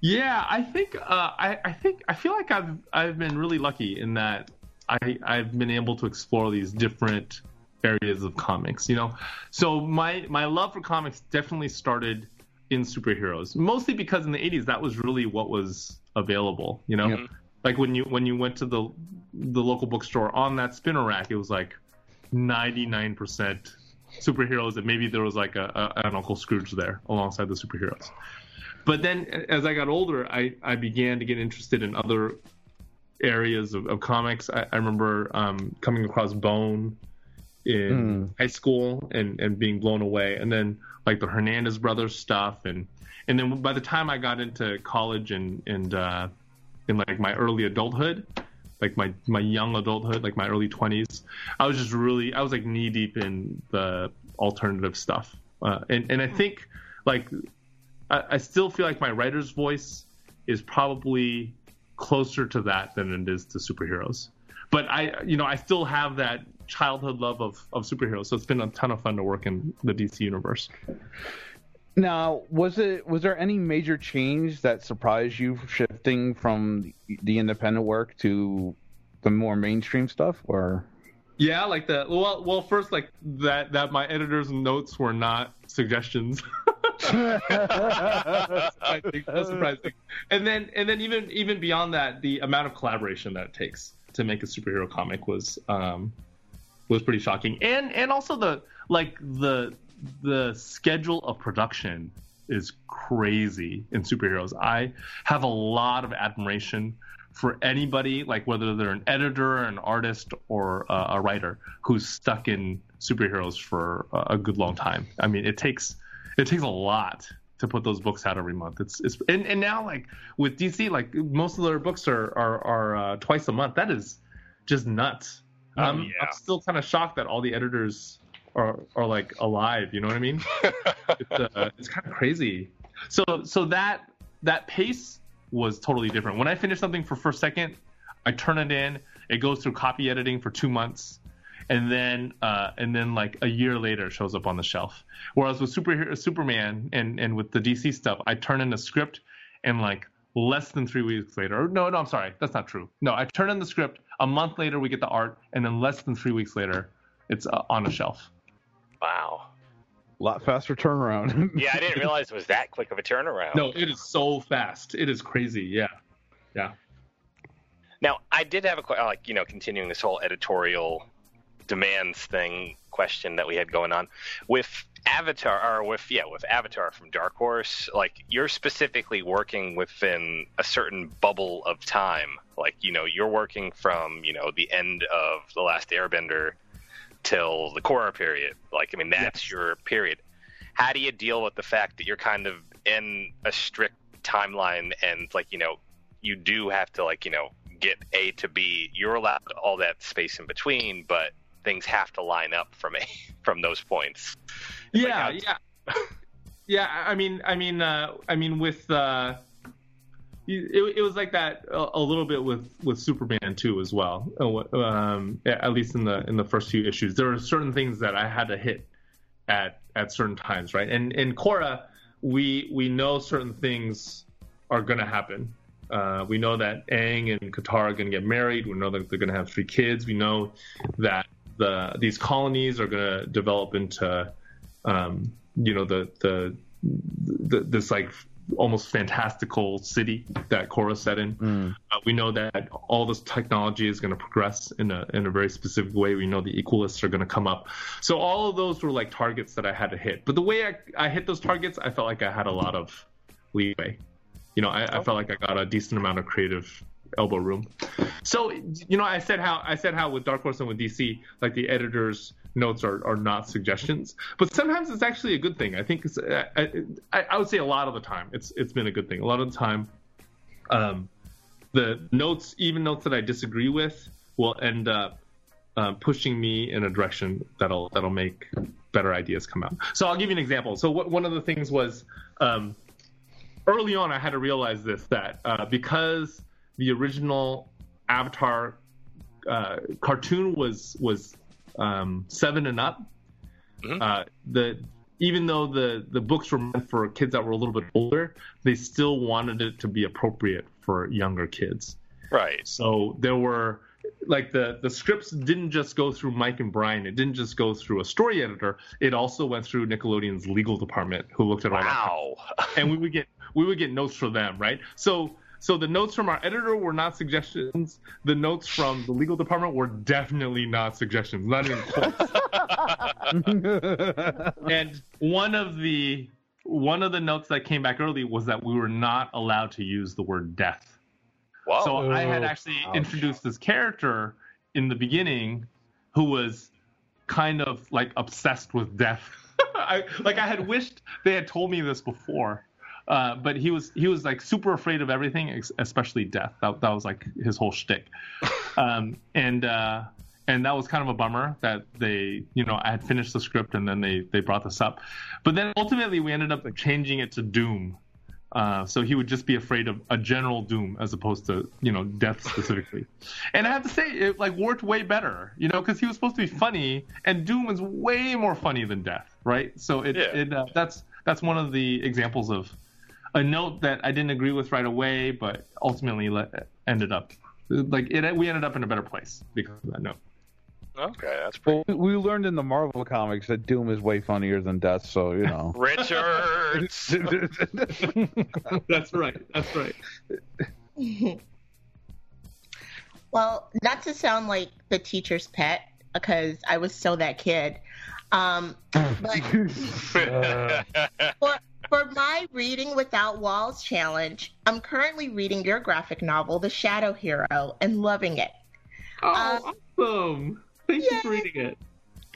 Yeah, I think uh, I, I think I feel like I've I've been really lucky in that I I've been able to explore these different areas of comics. You know, so my my love for comics definitely started in superheroes, mostly because in the '80s that was really what was available. You know, like when you when you went to the the local bookstore on that spinner rack, it was like 99% superheroes, and maybe there was like a, a an Uncle Scrooge there alongside the superheroes but then as I got older, I, I began to get interested in other areas of, of comics. I, I remember um, coming across Bone in high school and, and being blown away, and then like the Hernandez brothers stuff, and and then by the time I got into college and and uh, in like my early adulthood, like my my young adulthood, like my early twenties, I was just really I was like knee deep in the alternative stuff, uh, and and I think like I, I still feel like my writer's voice is probably closer to that than it is to superheroes. But I, you know, I still have that childhood love of, of superheroes. So it's been a ton of fun to work in the DC universe. Now, was it was there any major change that surprised you shifting from the independent work to the more mainstream stuff, or Yeah, like the well, well, first like that that my editor's notes were not suggestions. surprising, that's surprising. And then and then even even beyond that, the amount of collaboration that it takes to make a superhero comic was um was pretty shocking. And and also the like the the schedule of production is crazy in superheroes. I have a lot of admiration for anybody, like whether they're an editor, an artist, or uh, a writer who's stuck in superheroes for a good long time. I mean, it takes it takes a lot to put those books out every month. It's it's and, and now like with DC, like most of their books are are, are uh, twice a month. That is just nuts. Oh, I'm, yeah. I'm still kind of shocked that all the editors are are like alive. You know what I mean? it's uh, it's kind of crazy. So so that that pace was totally different. When I finish something for First Second, I turn it in. It goes through copy editing for two months, and then uh, and then like a year later it shows up on the shelf. Whereas with superhero Superman and and with the DC stuff, I turn in a script and like less than three weeks later. Or no, no, I'm sorry, that's not true. No, I turn in the script. A month later, we get the art, and then less than three weeks later, it's uh, on a shelf. Wow. a lot faster turnaround? Yeah, I didn't realize it was that quick of a turnaround. No, it is so fast. It is crazy. Yeah, yeah. Now, I did have a que- like you know continuing this whole editorial demands thing question that we had going on with Avatar or with yeah with Avatar from Dark Horse. Like you're specifically working within a certain bubble of time. Like you know you're working from you know the end of the Last Airbender till the Korra period. Like, I mean, that's your period. How do you deal with the fact that you're kind of in a strict timeline and, like, you know, you do have to, like, you know, get A to B. You're allowed all that space in between, but things have to line up from a, from those points. Yeah, yeah, yeah. I mean, I mean, uh, I mean, with uh, it, it was like that a, a little bit with with Superman too as well. Uh, Um, at least in the in the first few issues, there were certain things that I had to hit at at certain times, right? And in Korra, we we know certain things are going to happen. Uh, we know that Aang and Katara are going to get married. We know that they're going to have three kids. We know that the these colonies are going to develop into, um, you know, the, the the this like almost fantastical city that Korra set in. Uh, we know that all this technology is going to progress in a in a very specific way. We know the equalists are going to come up. So all of those were like targets that I had to hit. But the way I, I hit those targets, I felt like I had a lot of leeway. You know, I, I felt like I got a decent amount of creative elbow room. So you know, I said how I said how with Dark Horse and with DC, like the editors notes are, are not suggestions, but sometimes it's actually a good thing. I think it's, I, I, I would say a lot of the time it's it's been a good thing. A lot of the time, um, the notes, even notes that I disagree with, will end up um, pushing me in a direction that'll that'll make better ideas come out. So I'll give you an example. So what, one of the things was um, early on I had to realize this that uh, because the original Avatar uh, cartoon was was um, seven and up. Uh, the even though the the books were meant for kids that were a little bit older, they still wanted it to be appropriate for younger kids. Right. So there were like the the scripts didn't just go through Mike and Bryan. It didn't just go through a story editor. It also went through Nickelodeon's legal department, who looked at all wow. that. and we would get we would get notes from them, right? So so the notes from our editor were not suggestions. The notes from the legal department were definitely not suggestions, not even close. and one of the one of the notes that came back early was that we were not allowed to use the word death. Wow. So I had oh, actually Ouch. introduced this character in the beginning who was kind of like obsessed with death. I, like I had wished they had told me this before. Uh, but he was he was like super afraid of everything, especially death. That, that was like his whole shtick. Um, and uh, and that was kind of a bummer that they you know I had finished the script and then they they brought this up. But then ultimately we ended up changing it to Doom. Uh, so he would just be afraid of a general doom as opposed to you know death specifically. and I have to say it like worked way better, you know, because he was supposed to be funny, and doom is way more funny than death, right? So it, Yeah. it uh, that's that's one of the examples of a note that I didn't agree with right away, but ultimately le- ended up like it. We ended up in a better place because of that note. Okay, that's Well, we learned in the Marvel comics that Doom is way funnier than Death, so you know. Richards. that's right. That's right. well, not to sound like the teacher's pet, because I was so that kid. Um, but for, for my Reading Without Walls challenge, I'm currently reading your graphic novel, The Shadow Hero, and loving it. Oh, awesome! Thank you for reading it.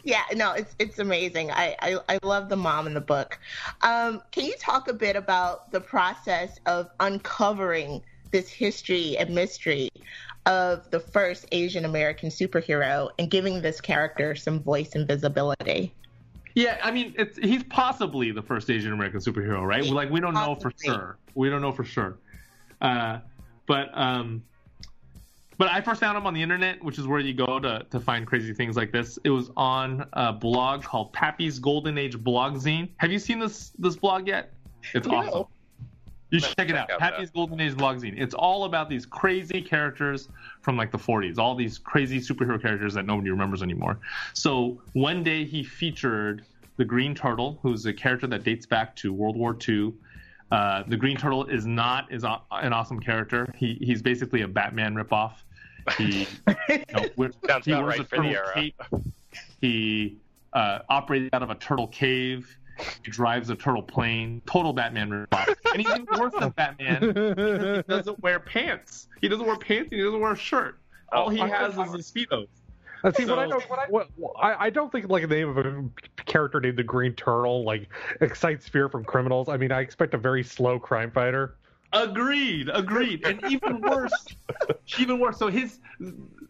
Yeah, no, it's it's amazing. I, I, I love the mom in the book. Um, can you talk a bit about the process of uncovering this history and mystery of the first Asian American superhero and giving this character some voice and visibility? Yeah, I mean, it's he's possibly the first Asian American superhero, right? Like we don't know for sure. We don't know for sure. Uh, but um, but I first found him on the internet, which is where you go to to find crazy things like this. It was on a blog called Pappy's Golden Age Blog Zine. Have you seen this this blog yet? It's No. awesome. You should check it out. out Pappy's Golden Age Blog Zine. It's all about these crazy characters from like the 40s, all these crazy superhero characters that nobody remembers anymore. So one day he featured the Green Turtle, who's a character that dates back to World War II. Uh, the Green Turtle is not is a- an awesome character. He he's basically a Batman ripoff. He you know, Sounds he about right a for the era. cape. He uh, operates out of a turtle cave. He drives a turtle plane. Total Batman ripoff. And he's even worse than Batman. He doesn't wear pants. He doesn't wear pants. And he doesn't wear a shirt. All he Oh, has is his speedos. Uh, see, what I So- don't, what I, what, I, I don't think like the name of a character named the Green Turtle like excites fear from criminals. I mean, I expect a very slow crime fighter. Agreed, agreed, and even worse, even worse. So his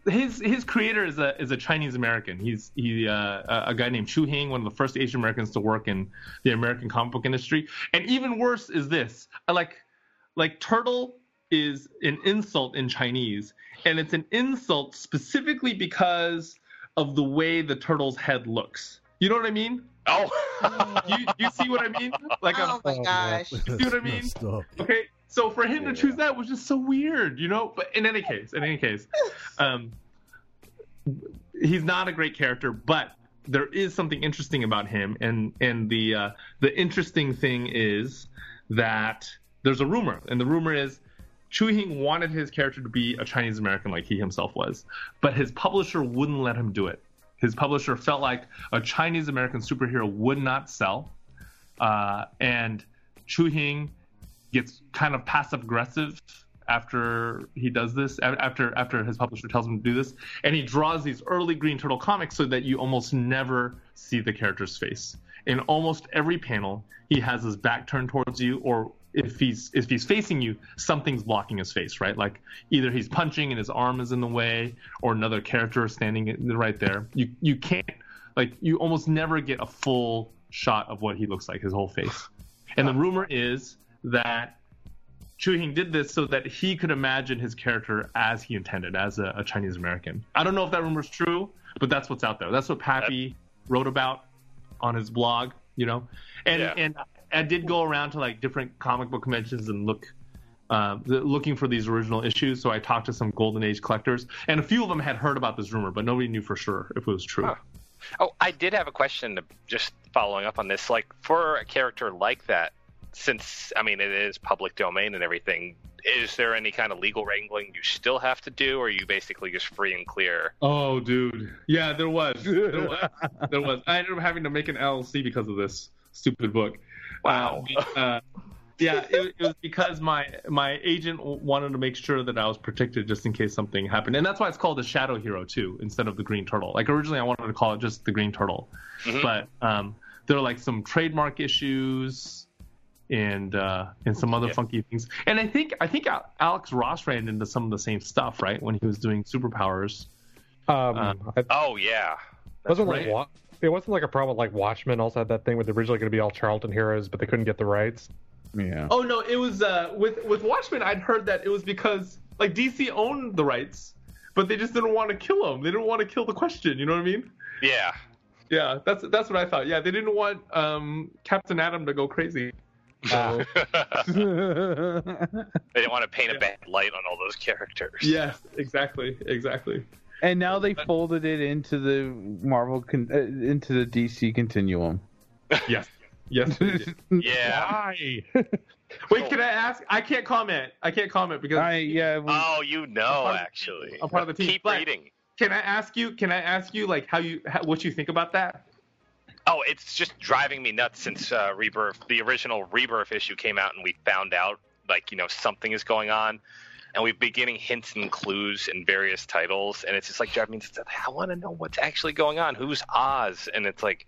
his his creator is a is a Chinese American. He's he uh, a a guy named Chu Hing, one of the first Asian Americans to work in the American comic book industry. And even worse is this: I like like turtle is an insult in Chinese, and it's an insult specifically because of the way the turtle's head looks. You know what I mean? Oh, You you see what I mean? Like Oh a, my gosh. You see what I mean? Messed. Okay, so for him to choose that was just so weird, you know. But in any case, in any case, um, he's not a great character, but there is something interesting about him, and and the uh, the interesting thing is that there's a rumor, and the rumor is. Chu Hing wanted his character to be a Chinese American like he himself was, but his publisher wouldn't let him do it. His publisher felt like a Chinese American superhero would not sell, uh, and Chu Hing gets kind of passive aggressive after he does this after after his publisher tells him to do this and he draws these early green turtle comics so that you almost never see the character's face. In almost every panel he has his back turned towards you or if he's if he's facing you something's blocking his face right? Like either he's punching and his arm is in the way or another character is standing right there. You you can't like you almost never get a full shot of what he looks like his whole face. And the rumor is that Chu Hing did this so that he could imagine his character as he intended, as a, a Chinese American. I don't know if that rumor's true, but that's what's out there. That's what Pappy wrote about on his blog, you know. And Yeah. and I did go around to like different comic book conventions and look uh, looking for these original issues. So I talked to some Golden Age collectors, and a few of them had heard about this rumor, but nobody knew for sure if it was true. Huh. Oh, I did have a question. Just following up on this, like for a character like that, since I mean it is public domain and everything, is there any kind of legal wrangling you still have to do, or are you basically just free and clear? Oh, dude. Yeah, there was. There was. there was. I ended up having to make an LLC because of this stupid book. Wow. Uh, uh, yeah, it, it was because my my agent wanted to make sure that I was protected just in case something happened, and that's why it's called the Shadow Hero too, instead of the Green Turtle. Like originally, I wanted to call it just the Green Turtle, Mhm. but um, there are like some trademark issues and uh, and some other Yeah. funky things. And I think I think Alex Ross ran into some of the same stuff, right, when he was doing superpowers. Um, Uh, it Oh yeah, wasn't like right. Wa- it wasn't like a problem like Watchmen also had that thing where they're originally going to be all Charlton heroes, but they couldn't get the rights. Yeah. Oh no, it was uh, with with Watchmen. I'd heard that it was because like DC owned the rights, but they just didn't want to kill him. They didn't want to kill the question. You know what I mean? yeah. Yeah, that's that's what I thought. Yeah, they didn't want um, Captain Atom to go crazy. So they didn't want to paint a bad light on all those characters. yes, exactly, exactly. and now they folded it into the Marvel con- uh, into the DC continuum. Yes, yes. Yeah. Why? Wait, can I ask? I can't comment. I can't comment because I yeah. we- Oh, you know, part of the actually. I'm part of the team, Keep but- reading. can I ask you? Can I ask you like how you how, what you think about that? Oh, it's just driving me nuts since uh, Rebirth, the original Rebirth issue came out, and we found out like you know something is going on, and we've been getting hints and clues in various titles, and it's just like driving me nuts. I want to know what's actually going on. Who's Oz? And it's like,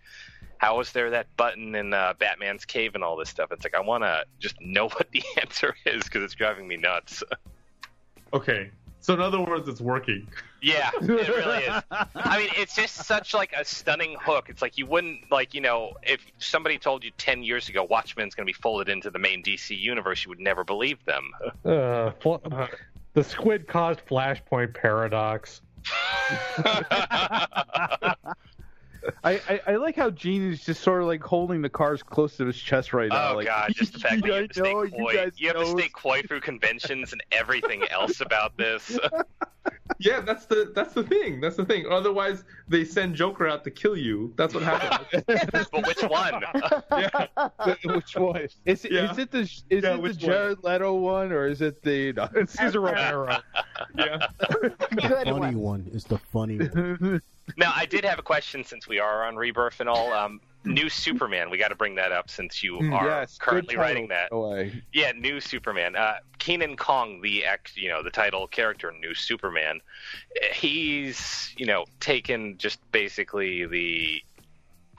how is there that button in uh, Batman's cave and all this stuff? It's like I want to just know what the answer is because it's driving me nuts. Okay, so in other words, it's working. Yeah, it really is. I mean, it's just such like a stunning hook. It's like you wouldn't like, you know, if somebody told you 10 years ago Watchmen's going to be folded into the main DC universe, you would never believe them. Uh, fl- the squid caused Flashpoint paradox. I, I, I like how Gene is just sort of like holding the cars close to his chest right now. oh like, god, just the fact that you have to stay know, you coy. guys You, have to stay coy through conventions and everything else about this. Yeah, that's the that's the thing. That's the thing. Otherwise, they send Joker out to kill you. That's what happens. but which one? yeah. which one? Is it, Yeah. is it the is Yeah, it the which one? Jared Leto one or is it the? No, It's Cesar Romero. Yeah. The funny one. one is the funny one. Now, I did have a question since we are on Rebirth and all. Um, new Superman, we got to bring that up since you Mm, are yes, currently writing that. Yeah, new Superman. Uh, Kenan Kong, the ex, you know, the title character, new Superman. He's, you know, taken just basically the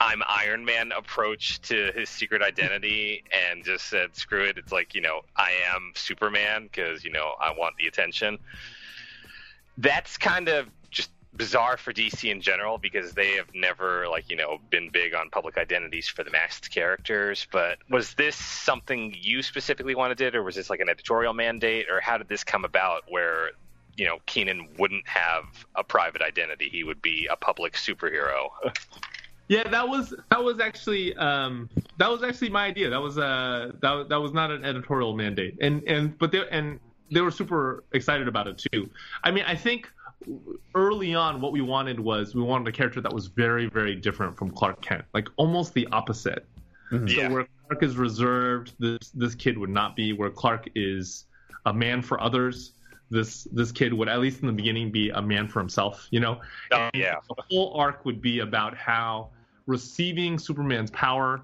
I'm Iron Man approach to his secret identity and just said, screw it. It's like, you know, I am Superman because, you know, I want the attention. That's kind of bizarre for DC in general because they have never, like, you know, been big on public identities for the masked characters. But was this something you specifically wanted did, or was this like an editorial mandate, or how did this come about where, you know, Kenan wouldn't have a private identity? He would be a public superhero. Yeah, that was that was actually um, that was actually my idea. That was uh that that was not an editorial mandate, and and but they and they were super excited about it too. I mean, I think early on what we wanted was we wanted a character that was very very different from Clark Kent, like almost the opposite. Mm-hmm. So where Clark is reserved, this this kid would not be. Where Clark is a man for others, this this kid would at least in the beginning be a man for himself. You know. Oh, yeah. The whole arc would be about how receiving Superman's power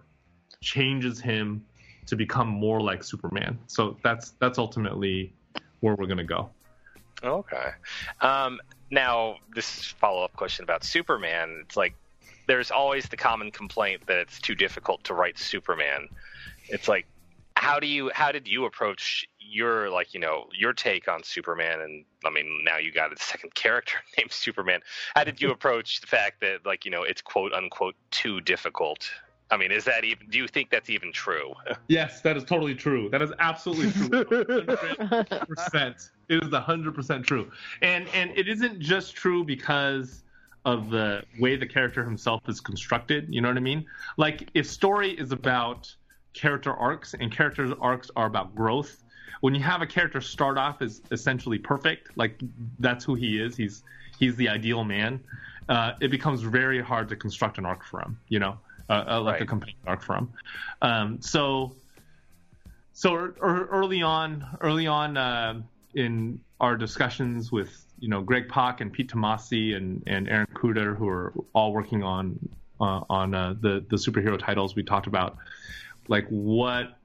changes him to become more like Superman. So that's that's ultimately where we're gonna go. Okay. Um, now, this follow up question about Superman. It's like there's always the common complaint that it's too difficult to write Superman. It's like, how do you, how did you approach your, like, you know, your take on Superman? And I mean, now you got a second character named Superman. How did you approach the fact that, like, you know, it's quote unquote too difficult? I mean, is that even, do you think that's even true? Yes, that is totally true. That is absolutely true. 100%. It is 100% true. And and it isn't just true because of the way the character himself is constructed, you know what I mean? Like if story is about character arcs and character arcs are about growth, when you have a character start off as essentially perfect, like that's who he is, he's he's the ideal man, uh, it becomes very hard to construct an arc for him, you know? Uh, uh, like a compelling arc for him. Um, so so er, er- early on, early on uh, in our discussions with you know Greg Pak and Pete Tomasi and and Aaron Kuder, who are all working on uh, on uh, the the superhero titles, we talked about like what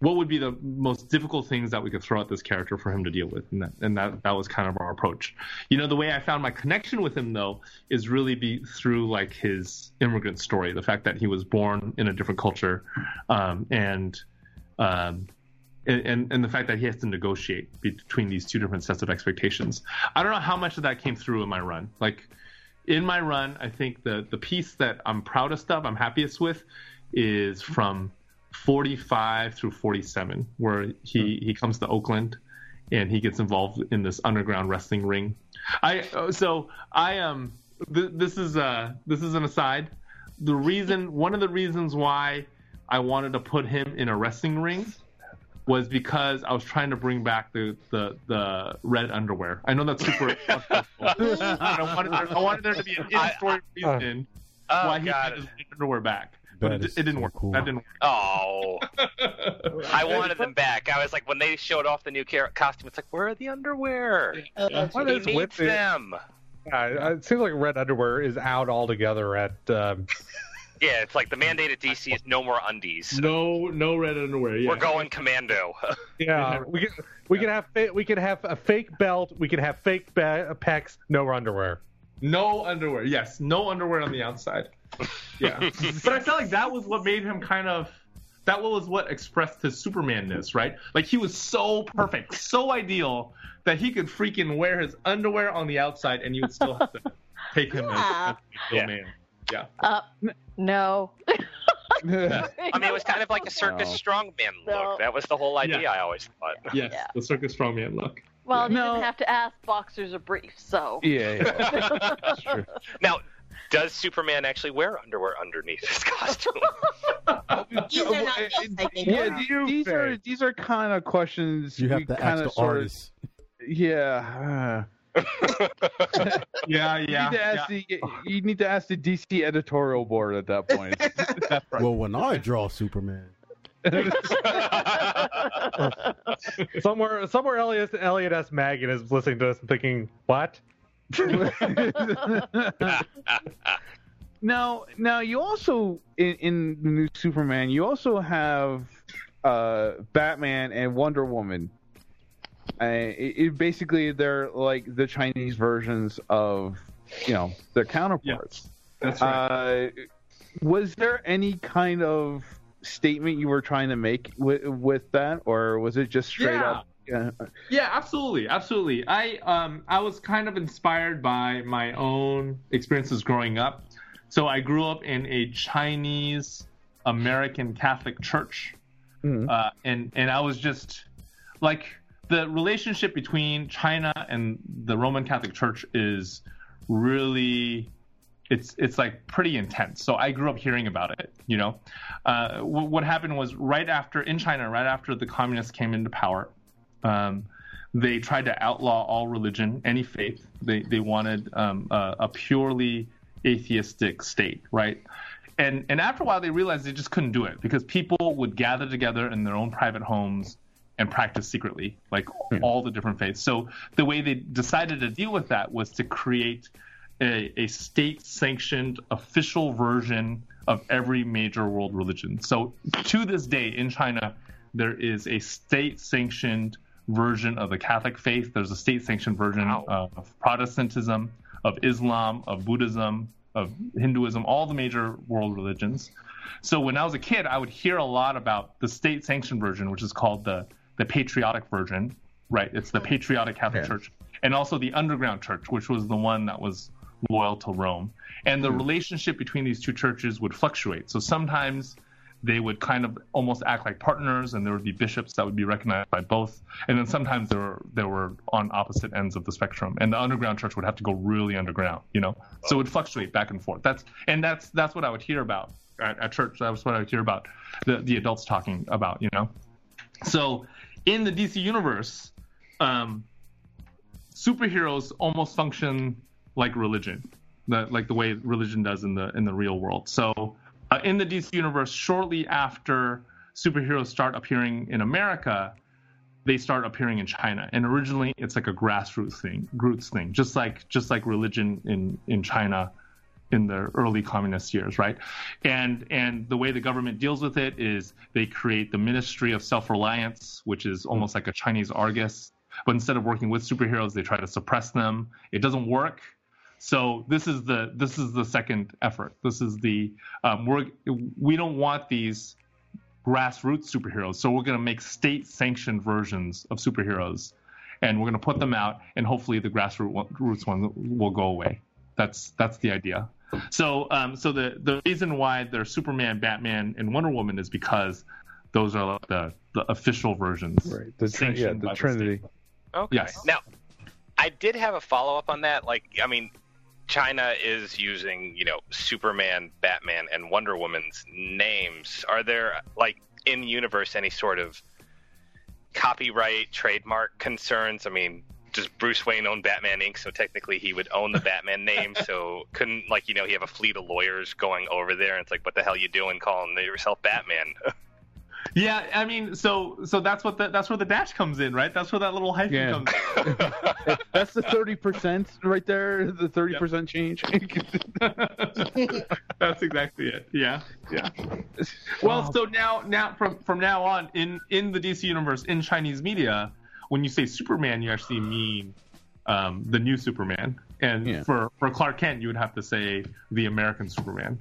what would be the most difficult things that we could throw at this character for him to deal with, and that and that that was kind of our approach. You know, the way I found my connection with him though is really be through like his immigrant story, the fact that he was born in a different culture, um, and um, and, and the fact that he has to negotiate between these two different sets of expectations. I don't know how much of that came through in my run. Like in my run, I think the the piece that I'm proudest of, I'm happiest with, is from 45 through 47, where he he comes to Oakland and he gets involved in this underground wrestling ring. I uh, so I um th- this is uh this is an aside. The reason one of the reasons why I wanted to put him in a wrestling ring was because I was trying to bring back the the, the red underwear. I know that's super. I, wanted there, I wanted there to be an in-story reason Oh, why he God. had his underwear back, but it, That it is didn't so work. cool. That didn't work. Oh, I wanted them back. I was like, when they showed off the new costume, it's like, where are the underwear? What he is needs with it? them. Yeah, it seems like red underwear is out altogether at. Um, Yeah, it's like the mandate at DC is no more undies. No, no red underwear. Yeah. We're going commando. yeah, we could we could have we could have a fake belt. We could have fake ba- pecs. No underwear. No underwear. Yes, no underwear on the outside. Yeah, but I felt like that was what made him kind of. That was what expressed his Supermanness, right? Like he was so perfect, so ideal that he could freaking wear his underwear on the outside, and you would still have to take him as, as a real man. Yeah. Uh, no. I mean, it was kind of like a circus No. strongman look. No. That was the whole idea. Yeah. I always thought. Yes, Yeah. the circus strongman look. Well, you No. didn't have to ask boxers or briefs, so. Yeah, yeah. That's true. Now, does Superman actually wear underwear underneath his costume? These are not yes, I think. Yeah, are. the- these are these are kind of questions You we have to kind ask of the sort of artist. yeah. Yeah, You yeah. need to ask the you need to ask the DC editorial board at that point. Right. Well, when I draw Superman, somewhere somewhere Elliot Elliot S. Maggin is listening to us and thinking, what? now, now you also in, in the new Superman, you also have uh, Batman and Wonder Woman. Uh, it, it basically they're like the Chinese versions of you know their counterparts. That's right. Uh, was there any kind of statement you were trying to make with, with that, or was it just straight Yeah. up? Yeah. Yeah, absolutely, absolutely. I um I was kind of inspired by my own experiences growing up. So I grew up in a Chinese American Catholic church, Mhm. uh, and and I was just like the relationship between China and the Roman Catholic Church is really it's it's like pretty intense. So I grew up hearing about it. You know, uh, wh- what happened was right after in China, right after the communists came into power, um, they tried to outlaw all religion, any faith. They they wanted um, a, a purely atheistic state, right? And and after a while, they realized they just couldn't do it because people would gather together in their own private homes and practice secretly, like all the different faiths. So the way they decided to deal with that was to create a, a state-sanctioned official version of every major world religion. So to this day in China, there is a state-sanctioned version of the Catholic faith. There's a state-sanctioned version of Protestantism, of Islam, of Buddhism, of Hinduism, all the major world religions. So when I was a kid, I would hear a lot about the state-sanctioned version, which is called the the patriotic version, right? It's the patriotic Catholic Church, and also the underground church, which was the one that was loyal to Rome. And the relationship between these two churches would fluctuate. So sometimes they would kind of almost act like partners, and there would be bishops that would be recognized by both. And then sometimes there were they were on opposite ends of the spectrum, and the underground church would have to go really underground, you know. So it would fluctuate back and forth. That's and that's that's what I would hear about at, at church. That was what I would hear about the the adults talking about, you know. So in the DC universe, um, superheroes almost function like religion, the, like the way religion does in the in the real world. So uh, in the DC universe, shortly after superheroes start appearing in America, they start appearing in China. And originally, it's like a grassroots thing, roots thing, just like just like religion in in China in the early communist years, right? And and the way the government deals with it is they create the Ministry of Self-Reliance, which is almost like a Chinese Argus, but instead of working with superheroes, they try to suppress them. It doesn't work. So this is the this is the second effort. This is the um, we're we don't want these grassroots superheroes, so we're going to make state-sanctioned versions of superheroes, and we're going to put them out, and hopefully the grassroots one will go away. That's that's the idea. So um, so the the reason why there's Superman, Batman, and Wonder Woman is because those are the the official versions. Right. The trin- yeah, the by Trinity. Okay. Yes. Now, I did have a follow up on that. Like, I mean, China is using, you know, Superman, Batman, and Wonder Woman's names. Are there, like, in universe, any sort of copyright, trademark concerns? I mean, does Bruce Wayne own Batman Inc., so technically he would own the Batman name. So couldn't, like, you know, he have a fleet of lawyers going over there, and it's like, what the hell you doing calling yourself Batman? Yeah, I mean, so so that's what the, that's where the dash comes in, right? That's where that little hyphen Yeah. comes. in. That's the thirty percent right there. The thirty percent change. That's exactly it. Yeah, yeah. Well, so now, now from from now on, in in the DC universe, in Chinese media, when you say Superman, you actually mean um, the new Superman, and Yeah. for for Clark Kent, you would have to say the American Superman.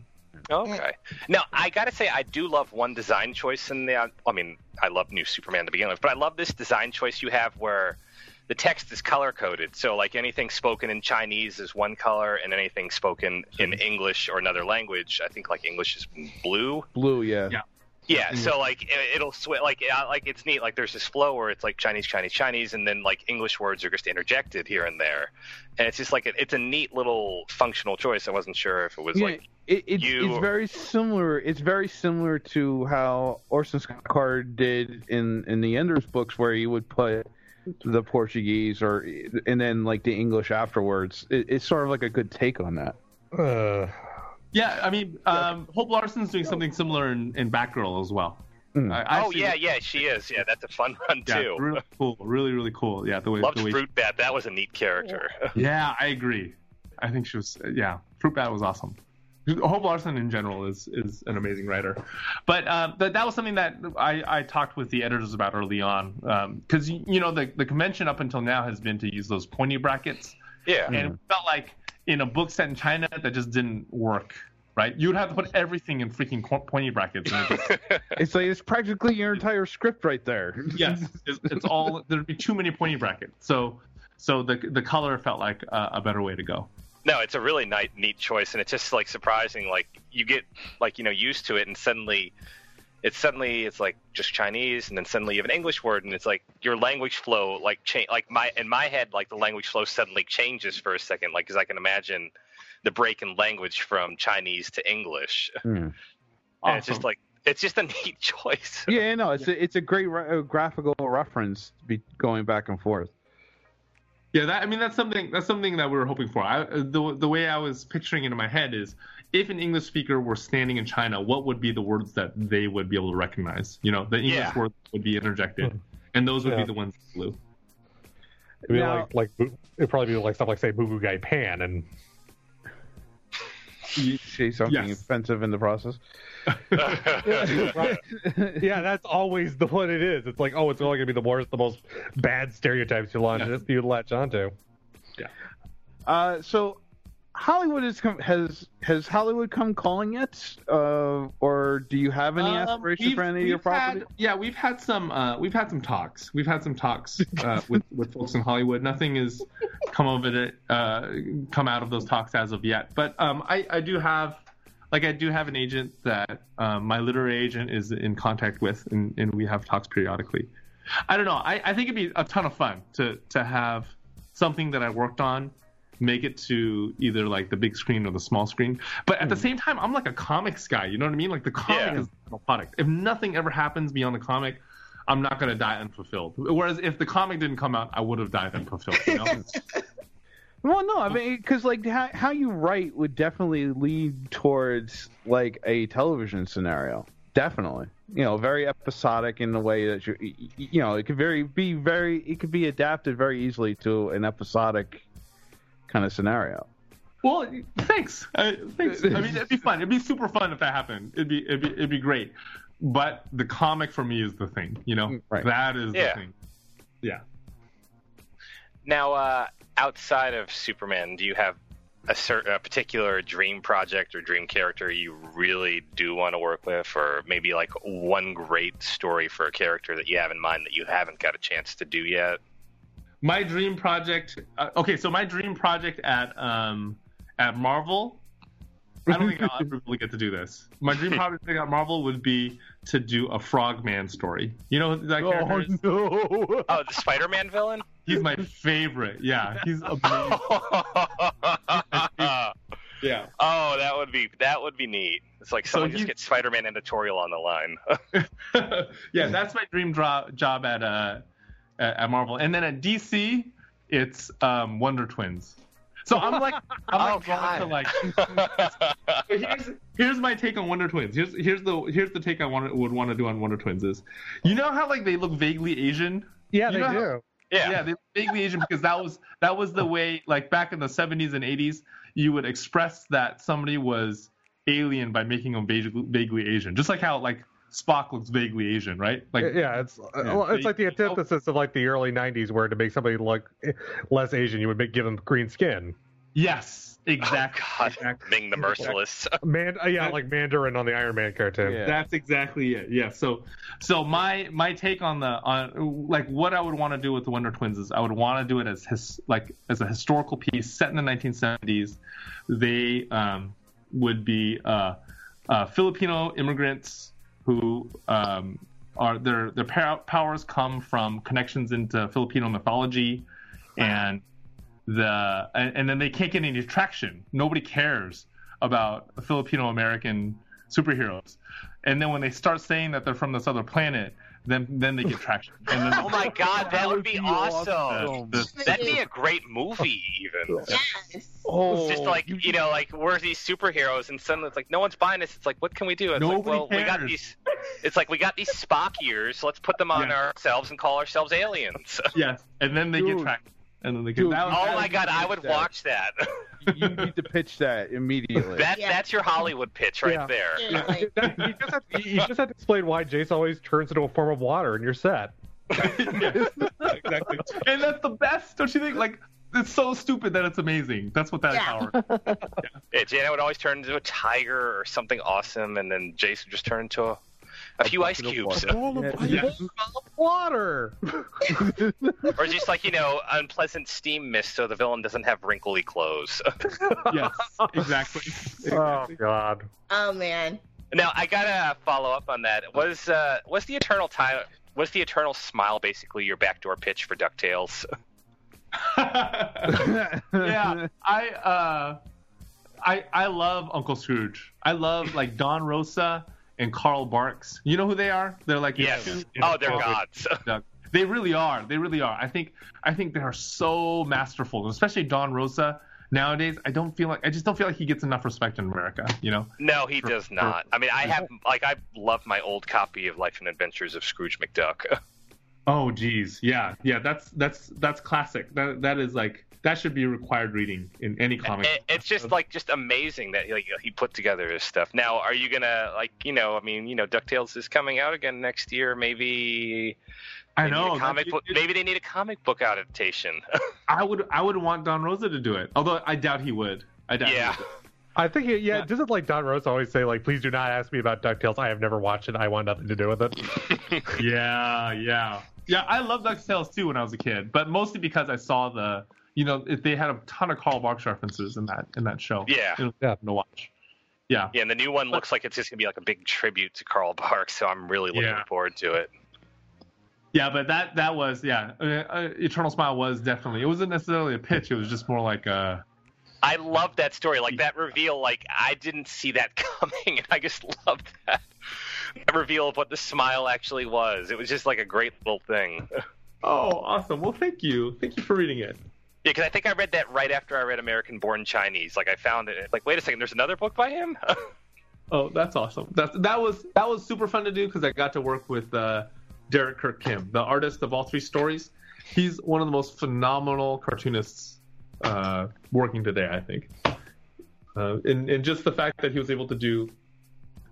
Mm. Okay. Now I gotta say I do love one design choice in the. I mean, I love New Superman to begin with, but I love this design choice you have where the text is color coded. So like anything spoken in Chinese is one color, and anything spoken in English or another language, I think like English is blue. Blue, yeah. Yeah. Yeah, so like it, it'll switch. Like like it's neat. Like there's this flow where it's like Chinese, Chinese, Chinese, and then like English words are just interjected here and there, and it's just like a, it's a neat little functional choice. I wasn't sure if it was Yeah, like it, it's, you- it's very similar. It's very similar to how Orson Scott Card did in in the Enders books, where he would put the Portuguese or and then like the English afterwards. It, it's sort of like a good take on that. Uh, Yeah, I mean, um, Hope Larson's doing something similar in, in Batgirl as well. Mm. I, I oh see- yeah, yeah, she is. Yeah, that's a fun one yeah, too. really cool, really really cool. Yeah, the way Loved the way Fruit Bat. That was a neat character. Yeah, I agree. I think she was. Yeah, Fruit Bat was awesome. Hope Larson in general is is an amazing writer, but uh, that that was something that I, I talked with the editors about early on because you know the the convention up until now has been to use those pointy brackets, Yeah. and it felt like in a book set in China that just didn't work. Right, you would have to put everything in freaking pointy brackets. And it just, It's like it's practically your entire script right there. yes, it's, it's all there'd be too many pointy brackets. So so the the color felt like a, a better way to go. No, it's a really nice, neat choice, and it's just like surprising. Like you get like you know used to it, and suddenly it's suddenly it's like just Chinese, and then suddenly you have an English word, and it's like your language flow like change. Like my in my head, like the language flow suddenly changes for a second, like because I can imagine the break in language from Chinese to English, Hmm. and it's just like it's just a neat choice. Yeah, no, it's a, it's a great re- uh, graphical reference to be going back and forth. Yeah, that I mean that's something that's something that we were hoping for. I, the the way I was picturing it in my head is if an English speaker were standing in China, what would be the words that they would be able to recognize? You know, the English Yeah. words would be interjected, and those would Yeah. be the ones in blue. It'd be Now- like like it'd probably be like stuff like say Boo Boo Guy Pan and you Say something Yes. offensive in the process. yeah, that's always the what it is. It's like oh, it's only gonna be the worst, the most bad stereotypes you launch Yeah. you latch onto. Yeah. Uh, so Hollywood has come has has Hollywood come calling yet? Uh, or do you have any Um, aspirations we've- for any of your we've had- property? yeah, we've had some. Uh, we've had some talks. We've had some talks uh, with with folks in Hollywood. Nothing has come of it. Uh, come out of those talks as of yet. But um, I I do have. Like I do have an agent that um, my literary agent is in contact with, and, and we have talks periodically. I don't know. I, I think it'd be a ton of fun to to have something that I worked on make it to either like the big screen or the small screen. But at the hmm. same time, I'm like a comics guy. You know what I mean? Like the comic Yeah. is the product. If nothing ever happens beyond the comic, I'm not gonna die unfulfilled. Whereas if the comic didn't come out, I would have died unfulfilled. You know? Well, no, I mean, because like how how you write would definitely lead towards like a television scenario. Definitely, you know, very episodic in the way that you you know it could very be very it could be adapted very easily to an episodic kind of scenario. well, thanks. Uh, thanks. I mean, it'd be fun. It'd be super fun if that happened. It'd be it'd be it'd be great. But the comic for me is the thing. You know, Right. that is Yeah. the thing. Yeah. Now, uh, outside of Superman, do you have a certain a particular dream project or dream character you really do want to work with, or maybe like one great story for a character that you have in mind that you haven't got a chance to do yet? My dream project uh, okay so my dream project at um at marvel i don't think i'll ever really get to do this my dream project at marvel would be to do a frogman story you know who that character is? no! Oh, the Spider-Man villain. he's my favorite yeah he's amazing yeah Oh, that would be that would be neat. It's like So someone just he's- gets Spider-Man editorial on the line. yeah that's my dream dro- job at uh at, at marvel and then at dc it's um wonder twins so i'm like i'm like Oh, to like here's here's my take on Wonder Twins. Here's here's the here's the take I want would want to do on Wonder Twins is, you know how like they look vaguely Asian. Yeah, You they know how- do. yeah. Yeah, they look vaguely Asian because that was that was the way like back in the 70s and 80s you would express that somebody was alien by making them vaguely, vaguely Asian. Just like how like Spock looks vaguely Asian, right? Like yeah, it's uh, well, it's like the antithesis of like the early '90s, where to make somebody look less Asian, you would make give them green skin. yes, exactly. Oh, God. exactly. Ming the Merciless. Man, uh, yeah, like Mandarin on the Iron Man cartoon. Yeah. That's exactly it. Yeah. So, so my my take on the on like what I would want to do with the Wonder Twins is I would want to do it as his like as a historical piece set in the 1970s. They um, would be uh, uh, Filipino immigrants who um, are their their powers come from connections into Filipino mythology, and the and, and then they can't get any traction. Nobody cares about Filipino American superheroes. And then when they start saying that they're from this other planet, then then they get traction. And then Oh my god, that would be awesome. awesome. That'd be a great movie, even. Yes. Oh, Just like you know, like we're these superheroes, and suddenly it's like no one's buying us. It's like, what can we do? It's like, Nobody well, we got cares. these. It's like we got these Spock ears. So let's put them on Yeah. ourselves and call ourselves aliens. yes, and then they Dude. get traction. And then they get Dude, that oh was- oh my god, I would that. watch that. you need to pitch that immediately. that Yeah. that's your Hollywood pitch right Yeah. there. Seriously. That- you, just have, you you just have to explain why Jace always turns into a form of water, and you're set. Yes, exactly. And that's the best, don't you think? Like it's so stupid that it's amazing. That's what that Yeah. power. Yeah, Janet would always turn into a tiger or something awesome, and then Jason would just turn into a, a few ice bucket of cubes. water. Yeah. Yes. Water. or just like, you know, unpleasant steam mist so the villain doesn't have wrinkly clothes. yes, exactly. Oh God. Oh man. now, I gotta follow up on that. Was uh, was the Eternal Time. Was the Eternal Smile basically your backdoor pitch for DuckTales? yeah, I uh, I I love Uncle Scrooge. I love like Don Rosa and Carl Barks. You know who they are? They're like Yes. two- Oh, they're gods. They really are. They really are. I think I think they are so masterful, especially Don Rosa. Nowadays, I don't feel like I just don't feel like he gets enough respect in America. You know? No, he does not. I mean, I have like I love my old copy of Life and Adventures of Scrooge McDuck. Oh, geez, yeah, yeah. That's that's that's classic. That that is like that should be required reading in any comic. It- it's just like just amazing that like, he put together his stuff. Now, are you gonna like you know? I mean, you know, Ducktales is coming out again next year. Maybe I they need know. comic that- book. Maybe they need a comic book adaptation. I would I would want Don Rosa to do it, although I doubt he would. I doubt. Yeah. He would. I think, it, yeah, doesn't like Don Rose always say, like, please do not ask me about DuckTales. I have never watched it. I want nothing to do with it. Yeah, yeah, yeah. I love DuckTales too when I was a kid, but mostly because I saw the, you know, they had a ton of Carl Barks references in that in that show. Yeah. It was fun to watch. Yeah. yeah, and the new one looks like it's just gonna be like a big tribute to Carl Barks. So I'm really looking Yeah. forward to it. Yeah, but that that was yeah. Uh, uh, Eternal Smile was definitely. It wasn't necessarily a pitch. It was just more like a. I love that story. Like that reveal. Like I didn't see that coming, and I just loved that. That reveal of what the smile actually was. It was just like a great little thing. Oh, awesome! Well, thank you, thank you for reading it. Yeah, because I think I read that right after I read American Born Chinese. Like I found it. Like, wait a second, there's another book by him. Oh, that's awesome. That's that was that was super fun to do because I got to work with uh, Derek Kirk Kim, the artist of all three stories. He's one of the most phenomenal cartoonists uh, working today, I think. Uh, and, and just the fact that he was able to do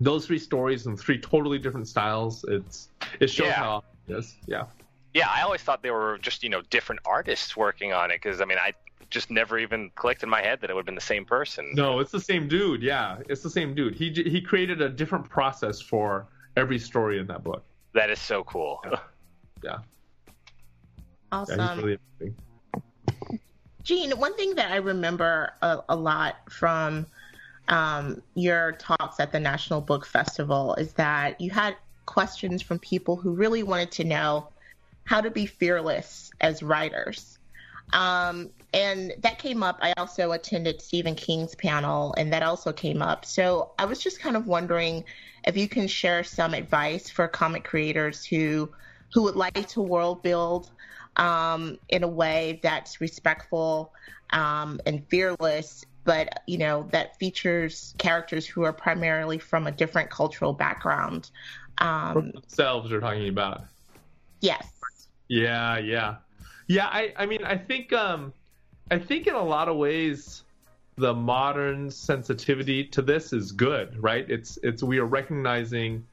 those three stories in three totally different styles, it's it shows Yeah. how awesome it is. Yeah. Yeah, I always thought they were just you know different artists working on it. Because I mean, I just never even clicked in my head that it would have been the same person. No, it's the same dude. Yeah, it's the same dude. He he created a different process for every story in that book. That is so cool. Yeah. Awesome. Yeah, he's really. Gene, one thing that I remember a, a lot from um, your talks at the National Book Festival is that you had questions from people who really wanted to know how to be fearless as writers. Um, and that came up. I also attended Stephen King's panel, and that also came up. So I was just kind of wondering if you can share some advice for comic creators who who would like to world build um, in a way that's respectful um, and fearless, but you know that features characters who are primarily from a different cultural background. Um, Themselves you're talking about. yes. Yeah, yeah, yeah. I, I mean, I think, um, I think in a lot of ways, the modern sensitivity to this is good, right? It's, it's we are recognizing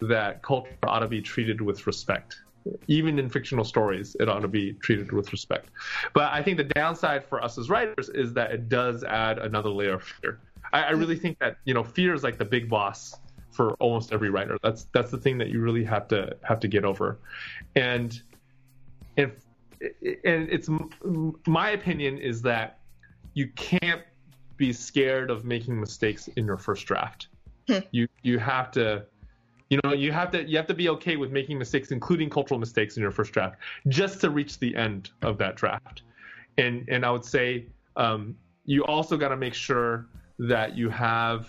that culture ought to be treated with respect, even in fictional stories. It ought to be treated with respect. But I think the downside for us as writers is that it does add another layer of fear. I, I really think that you know fear is like the big boss for almost every writer. That's that's the thing that you really have to have to get over, and and and it's my opinion is that you can't be scared of making mistakes in your first draft. you you have to you know you have to you have to be okay with making mistakes including cultural mistakes in your first draft just to reach the end of that draft and and i would say um, you also got to make sure that you have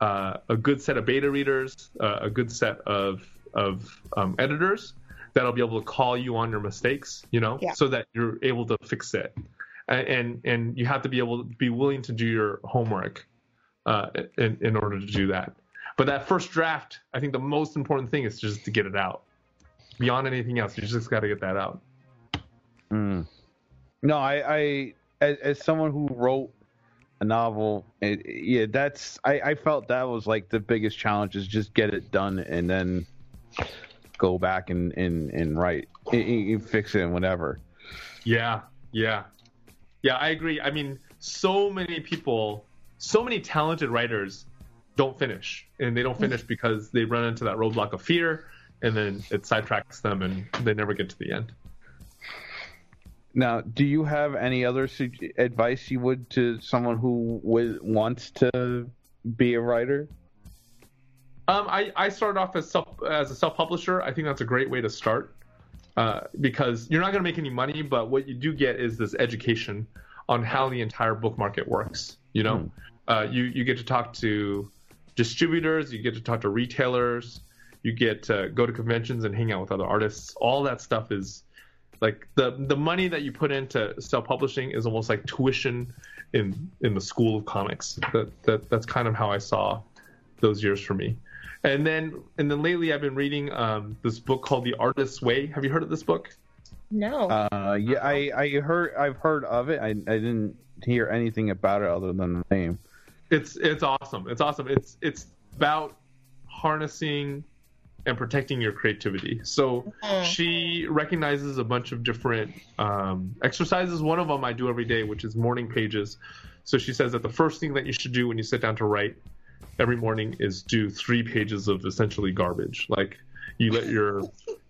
uh, a good set of beta readers uh, a good set of of um, editors that'll be able to call you on your mistakes, you know, Yeah. so that you're able to fix it. And, and and you have to be able to be willing to do your homework uh, in in order to do that. But that first draft, I think the most important thing is just to get it out. Beyond anything else, you just got to get that out. Mm. No, I, I as, as someone who wrote a novel, it, yeah, that's I, I felt that was like the biggest challenge is just get it done and then go back and and and write, and, fix it and whatever. Yeah, yeah, yeah. I agree. I mean, so many people, so many talented writers don't finish, and they don't finish because they run into that roadblock of fear, and then it sidetracks them, and they never get to the end. Now, do you have any other su- advice you would to someone who w- wants to be a writer? Um, I, I started off as self as a self publisher. I think that's a great way to start uh, because you're not going to make any money, but what you do get is this education on how the entire book market works. You know, uh, you you get to talk to distributors, you get to talk to retailers, you get to go to conventions and hang out with other artists. All that stuff is like the the money that you put into self publishing is almost like tuition in in the school of comics. That that that's kind of how I saw those years for me. And then and then lately I've been reading um, this book called The Artist's Way. Have you heard of this book? No. Uh, yeah, I, I heard I've heard of it. I, I didn't hear anything about it other than the name. It's it's awesome. It's awesome. It's it's about harnessing and protecting your creativity. So she recognizes a bunch of different um, exercises. One of them I do every day, which is morning pages. So she says that the first thing that you should do when you sit down to write every morning is do three pages of essentially garbage. Like you let your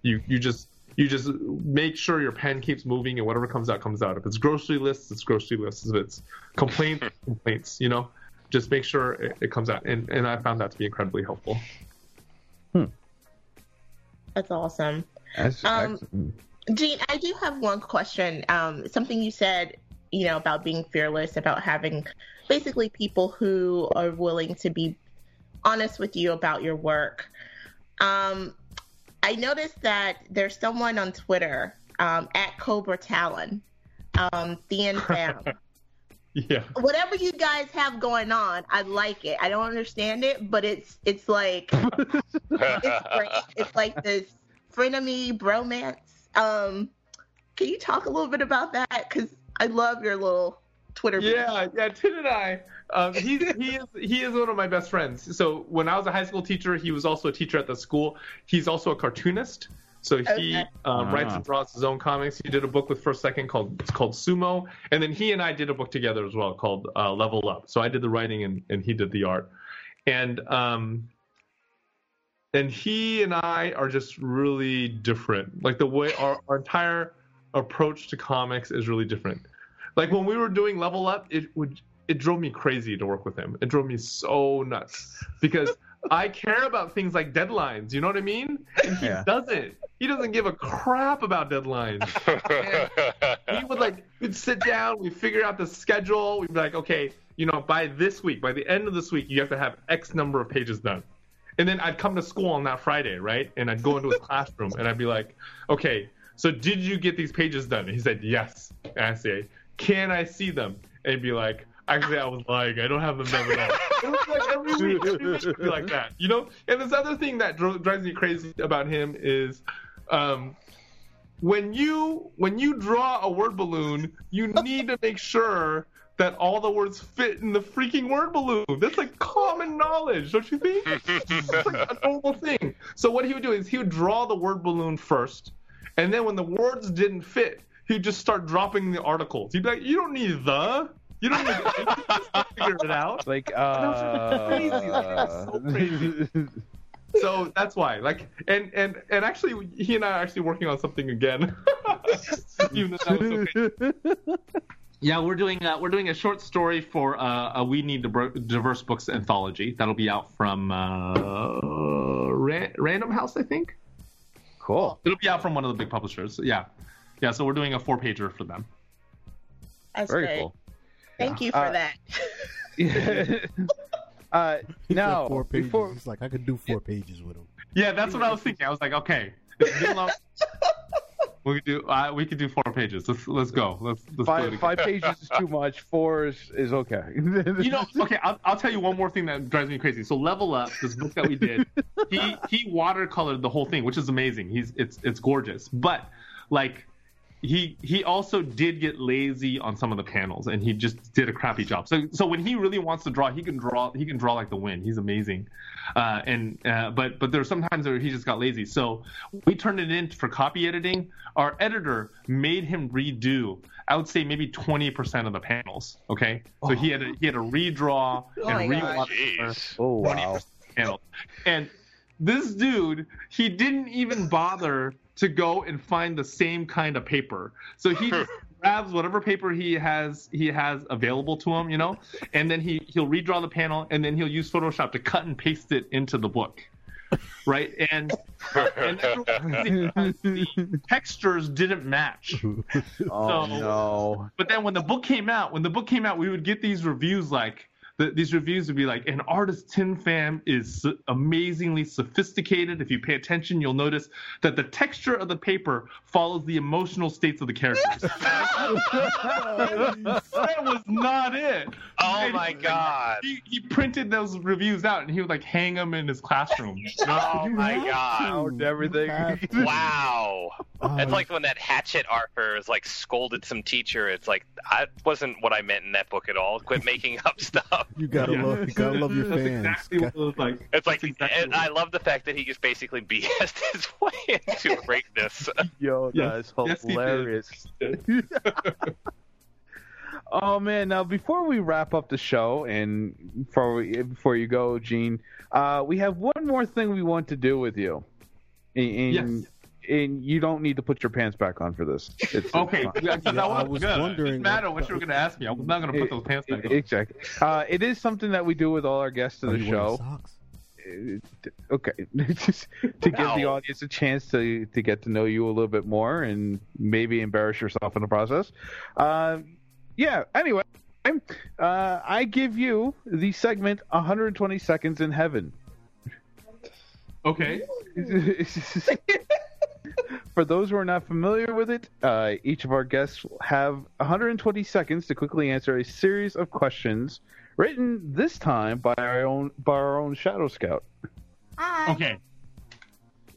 you you just you just make sure your pen keeps moving and whatever comes out comes out. If it's grocery lists, it's grocery lists. If it's complaints, complaints. You know, just make sure it, it comes out. And and I found that to be incredibly helpful. Hmm. That's awesome. That's Um, excellent. Gene, I do have one question. Um, something you said, you know, about being fearless, about having basically people who are willing to be honest with you about your work. Um, I noticed that there's someone on Twitter um, at Cobra Talon, um, Thien Pham. Yeah. Whatever you guys have going on, I like it. I don't understand it, but it's it's like it's great. It's like this frenemy bromance. Um, can you talk a little bit about that? Because I love your little Twitter. Yeah, yeah. Tin and I, um, he he is he is one of my best friends. So when I was a high school teacher, he was also a teacher at the school. He's also a cartoonist. So he Okay. um, writes Ah. and draws his own comics. He did a book with First Second called it's called Sumo, and then he and I did a book together as well called uh, Level Up. So I did the writing and, and he did the art, and um, and he and I are just really different. Like the way our, our entire approach to comics is really different. Like when we were doing Level Up, it would it drove me crazy to work with him. It drove me so nuts because I care about things like deadlines. You know what I mean? And he Yeah. doesn't. He doesn't give a crap about deadlines. he would like we'd sit down, we'd figure out the schedule. We'd be like, okay, you know, by this week, by the end of this week, you have to have X number of pages done. And then I'd come to school on that Friday, right? And I'd go into his classroom and I'd be like, okay, so did you get these pages done? And he said, yes. And I say, can I see them? And be like, actually, I was lying. I don't have them done at all. It was like every week, every week be like that, you know? And this other thing that drives me crazy about him is, um, when you when you draw a word balloon, you need to make sure that all the words fit in the freaking word balloon. That's like common knowledge, don't you think? It's like a normal thing. So what he would do is he would draw the word balloon first, and then when the words didn't fit, he'd just start dropping the articles. He'd be like, "You don't need the." You don't need to figure it out. Like That's crazy. That's uh, so crazy. So that's why, like, and and and actually, he and I are actually working on something again. Even though that was okay. Yeah, we're doing uh, we're doing a short story for uh, a We Need Diver- Diverse Books anthology that'll be out from uh, Ra- Random House, I think. Cool. It'll be out from one of the big publishers. Yeah, yeah. So we're doing a four pager for them. That's Very great. cool. Thank you for Uh, that. Yeah. uh, He said now four pages. before He's like, I could do four pages with him. Yeah, that's what I was thinking. I was like, okay, it's good enough. We could do uh, we could do four pages. Let's let's go. Let's let's Five five pages is too much. Four is, is okay. You know, okay, I'll, I'll tell you one more thing that drives me crazy. So Level Up, this book that we did, he he watercolored the whole thing, which is amazing. He's it's it's gorgeous, but like he he also did get lazy on some of the panels, and he just did a crappy job. So so when he really wants to draw, he can draw he can draw like the wind. He's amazing, uh, and uh, but but there's sometimes where he just got lazy. So we turned it in for copy editing. Our editor made him redo. I would say maybe 20% of the panels. Okay, so he had to, he had to redraw Oh my and gosh. rewater oh wow. panels. And this dude, he didn't even bother to go and find the same kind of paper. So he just grabs whatever paper he has he has available to him, you know, and then he he'll redraw the panel and then he'll use Photoshop to cut and paste it into the book. Right? And and the textures didn't match. Oh So- no. But then when the book came out, when the book came out, we would get these reviews like the, these reviews would be like, an artist Tin Pham is amazingly sophisticated. If you pay attention, you'll notice that the texture of the paper follows the emotional states of the characters. that was not it. Oh And my he- god. He, he printed those reviews out and he would like hang them in his classroom. Oh my god. Everything. Wow. Oh, It's like when that Hatchet author is like scolded some teacher. It's like that wasn't what I meant in that book at all. Quit making up stuff. You gotta Yeah. love, you gotta love your That's fans. exactly what it was like. It's like, That's exactly and what- I love the fact that he just basically BS'd his way into greatness. Yo, Yes. that's Yes, he did. hilarious. oh man! Now before we wrap up the show, and before we, before you go, Gene, uh, we have one more thing we want to do with you. And, and, Yes. And you don't need to put your pants back on for this. It's, Okay, it's fine. Yeah, I, I was was good. Wondering didn't matter what- what you were going to ask me. I was not going to put those pants back on. Exactly. Uh, it is something that we do with all our guests to the you show. Uh, okay just to give the audience a chance to to get to know you a little bit more and maybe embarrass yourself in the process uh, yeah anyway uh, i give you the segment 120 seconds in heaven Okay. For those who are not familiar with it, uh, each of our guests will have 120 seconds to quickly answer a series of questions written this time by our own by our own Shadow Scout. Hi. Okay.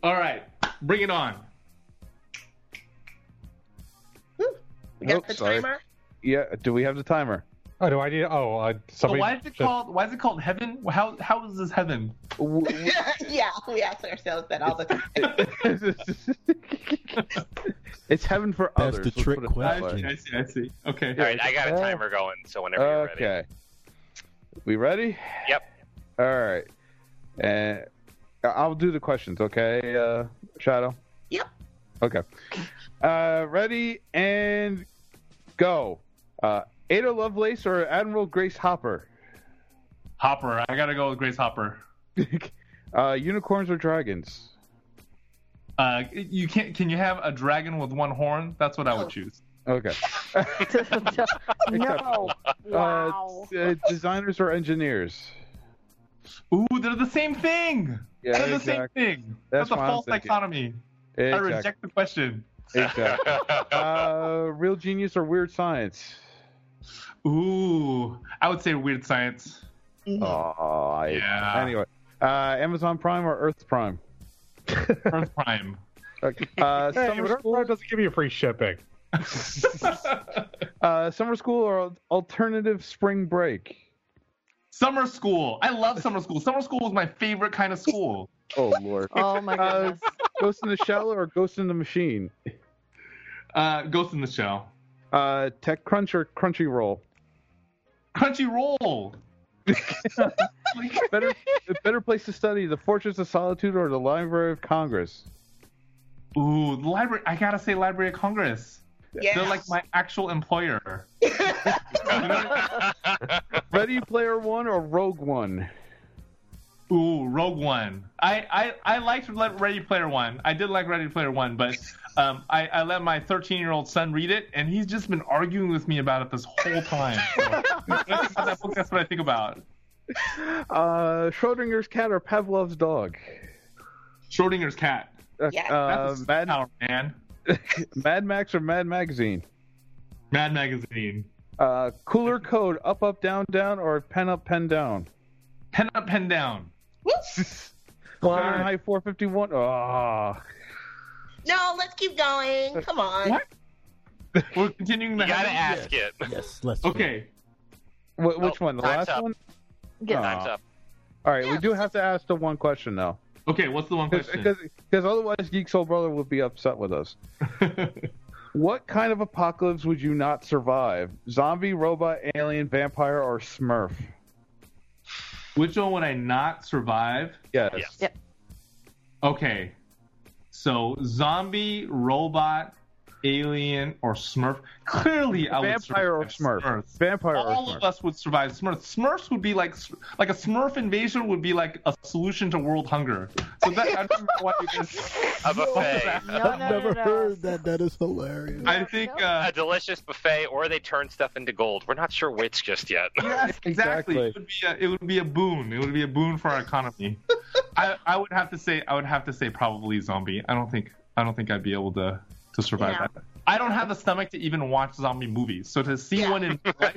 All right. Bring it on. We got Nope, the sorry. timer. Yeah, do we have the timer? Oh, do I need? Oh, uh, So why is it called? Why is it called heaven? How how is this heaven? yeah, we ask ourselves that all the time. it's heaven for That's others. the trick put question. I see. I see. Okay. All right, I got a timer going, so whenever you're ready. Okay. We ready? Yep. All right. And I'll do the questions, okay, uh, Shadow? Yep. Okay. Uh, ready and go. Uh, Ada Lovelace or Admiral Grace Hopper? Hopper. I gotta go with Grace Hopper. uh, unicorns or dragons? Uh, you can't. Can you have a dragon with one horn? That's what I would choose. Okay. no. Wow. Uh, uh, designers or engineers? Ooh, they're the same thing. Yeah, they're the exactly. same thing. That's That's, a false thinking. dichotomy. I reject the question. exactly. Uh, real genius or weird science? Ooh, I would say weird science. Oh, I, Yeah. Anyway, uh, Amazon Prime or Earth Prime? Earth Prime. Okay. Uh, Hey, summer Earth school, Prime doesn't give you free shipping. uh, summer school or alternative spring break? Summer school. I love summer school. Summer school was my favorite kind of school. Oh Lord. Oh my Uh. Ghost in the Shell or Ghost in the Machine? Uh, Ghost in the Shell. Uh, TechCrunch or Crunchyroll? Crunchyroll. Better, a better place to study: the Fortress of Solitude or the Library of Congress? Ooh, the library. I gotta say, Library of Congress. Yeah. They're like my actual employer. Ready Player One or Rogue One? Ooh, Rogue One. I, I, I liked Ready Player One. I did like Ready Player One, but um, I, I let my 13 year old son read it, and he's just been arguing with me about it this whole time. So, when I think about that book, that's what I think about. Uh, Schrodinger's cat or Pavlov's dog? Schrodinger's cat. Yeah. Uh, That's a Mad, superpower, man. Mad Max or Mad Magazine? Mad Magazine. Uh, cooler code up, up, down, down, or pen up, pen down? Pen up, pen down. Fahrenheit 451. Oh, ah. No, let's keep going. Uh, Come on. What? We're continuing the You gotta heavy- ask it. Yes, let's. Okay. Wh- which Oh, one? The last up. one? Yes. Oh. Time's Aw. up. All right, we do have to ask the one question though, Okay, what's the one question? because because otherwise Geek Soul Brother would be upset with us. What kind of apocalypse would you not survive? Zombie, robot, alien, vampire, or Smurf? Which one would I not survive? Yes. Yes. Yep. Okay. So zombie, robot, alien, or Smurf. Clearly, I would Vampire or survive Smurf? Smurfs. Vampire or All Smurf? of us would survive Smurfs. Smurfs would be like like a Smurf invasion would be like a solution to world hunger. So that I don't know why you guys. A buffet. No, no, I've no, never no. heard that. That is hilarious. I think. Uh, A delicious buffet, or they turn stuff into gold. We're not sure which just yet. Yes, exactly. Exactly. It would be a, it would be a boon. It would be a boon for our economy. I, I would have to say I would have to say probably zombie. I don't think I don't think I'd be able to to survive Yeah. that. I don't have the stomach to even watch zombie movies. So to see Yeah. one in life,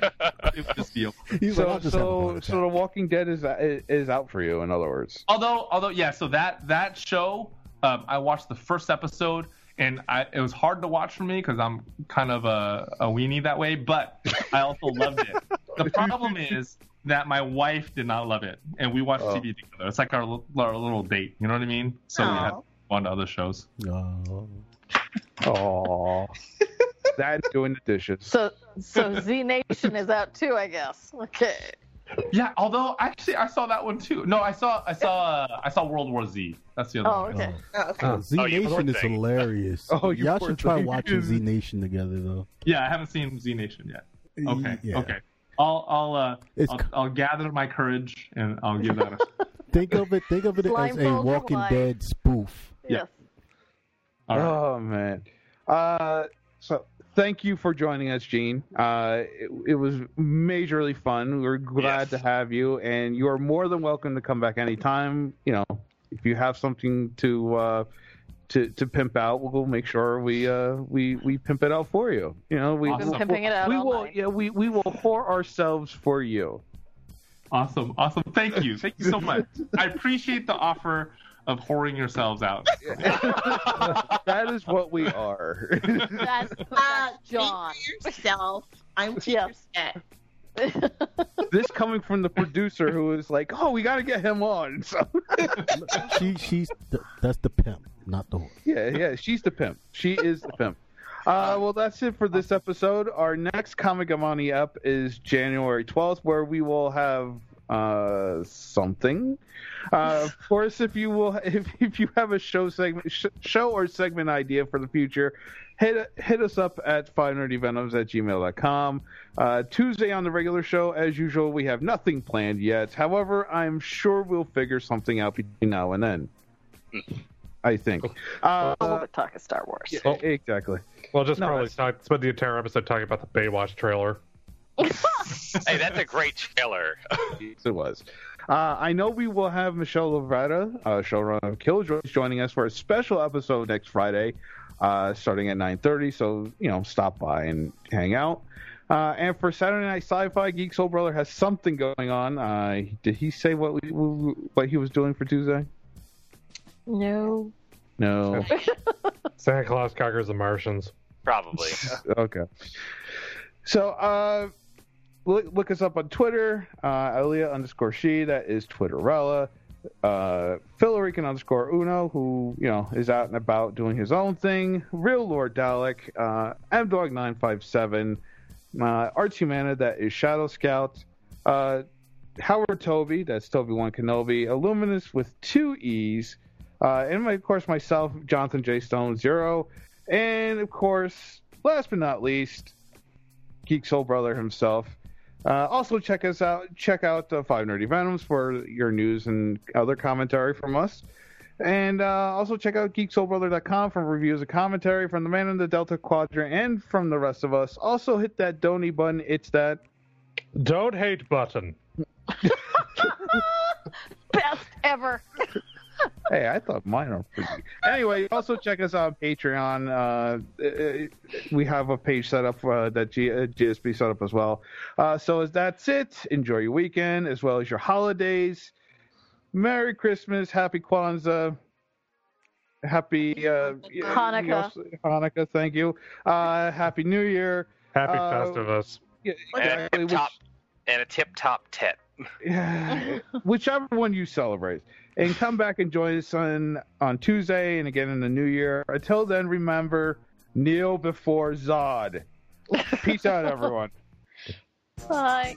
it would just be. over. He's So I'll just have a so so The Walking Dead is is out for you. In other words. Although although yeah, so that that show um, I watched the first episode. And I, it was hard to watch for me because I'm kind of a, a weenie that way, but I also loved it. The problem is that my wife did not love it, and we watched Oh. TV together. It's like our, our little date, you know what I mean? So we had Aw. one to other shows. Oh. Oh, that doing the dishes. So, so Z Nation is out too, I guess. Okay. Yeah, although actually I saw that one too. No, I saw I saw uh, I saw World War Z. That's the other Oh, one. okay. Oh, okay. Oh, Z Oh, Nation is thing. hilarious. Oh, you Y'all should try thing. watching Z Nation together though. Yeah, I haven't seen Z Nation yet. Okay, Yeah. okay. I'll I'll uh I'll, I'll gather my courage and I'll give that a Think of it. Think of it as a Walking. Dead spoof. Yeah. Yes. all right. Oh man. Uh, so thank you for joining us, Gene. Uh, it, it was majorly fun. We're glad Yes. to have you, and you are more than welcome to come back anytime. You know, if you have something to uh, to to pimp out, we'll make sure we uh we we pimp it out for you. You know, we Awesome. we'll- Pimping it out We will. night. Yeah, we we will whore ourselves for you. Awesome, awesome. Thank you, thank you so much. I appreciate the offer of whoring yourselves out. that is what we are. That's, Uh, that's John. Speak for yourself. I'm Yes. upset. this coming from the producer who is like, "Oh, we got to get him on." So She she's the, that's the pimp, not the horse. yeah, yeah, she's the pimp. She is the pimp. Uh, well, that's it for this episode. Our next Comigamani up is January 12th, where we will have uh, something. Uh, of course, if you will, if, if you have a show segment, sh- show or segment idea for the future, hit hit us up at five nerdy venoms at gmail.com. Uh, Tuesday on the regular show, as usual, we have nothing planned yet. However, I'm sure we'll figure something out between now and then. I think. Uh, All of it talking Star Wars. yeah, exactly. Well, just No, probably it's- talk, spend the entire episode talking about the Baywatch trailer. Hey, that's a great trailer. Yes, it was. Uh, I know we will have Michelle Lovretta, uh, showrunner of Killjoys, joining us for a special episode next Friday, uh, starting at 9:30. So you know, stop by and hang out. Uh, and for Saturday Night Sci-Fi, Geek Soul Brother has something going on. Uh, did he say what we, what he was doing for Tuesday? No. No. Santa Claus conquers the Martians. Probably. okay. So, uh, look, look us up on Twitter, uh, Elia underscore she, that is Twitterella. Uh, Philarican underscore Uno, who, you know, is out and about doing his own thing. Real Lord Dalek, uh, MDog957, uh, Arts Humana, that is Shadow Scout. Uh, Howard Toby, that's Toby One Kenobi. Illuminous with two E's. Uh, and my, of course, myself, Jonathan J. Stone Zero. And of course, last but not least, Geek Soul Brother himself. Uh, also, check us out. Check out uh, Five Nerdy Venoms for your news and other commentary from us. And uh, also check out geeksoulbrother.com for reviews and commentary from the man in the Delta Quadrant and from the rest of us. Also, hit that Donny button. It's that. Don't hate button. Best ever. Hey, I thought mine are pretty. Anyway, also check us out on Patreon. Uh, uh, we have a page set up uh, that G- uh, GSP set up as well. Uh, so as that's it. Enjoy your weekend as well as your holidays. Merry Christmas, Happy Kwanzaa, Happy uh, Hanukkah. yes, Hanukkah. Thank you. Uh, Happy New Year. Happy Uh, Festivus. Yeah, And a exactly. tip top and a tip top tit. Yeah, whichever one you celebrate. And come back and join us on, on Tuesday and again in the new year. Until then, remember, kneel before Zod. Peace out, everyone. Bye.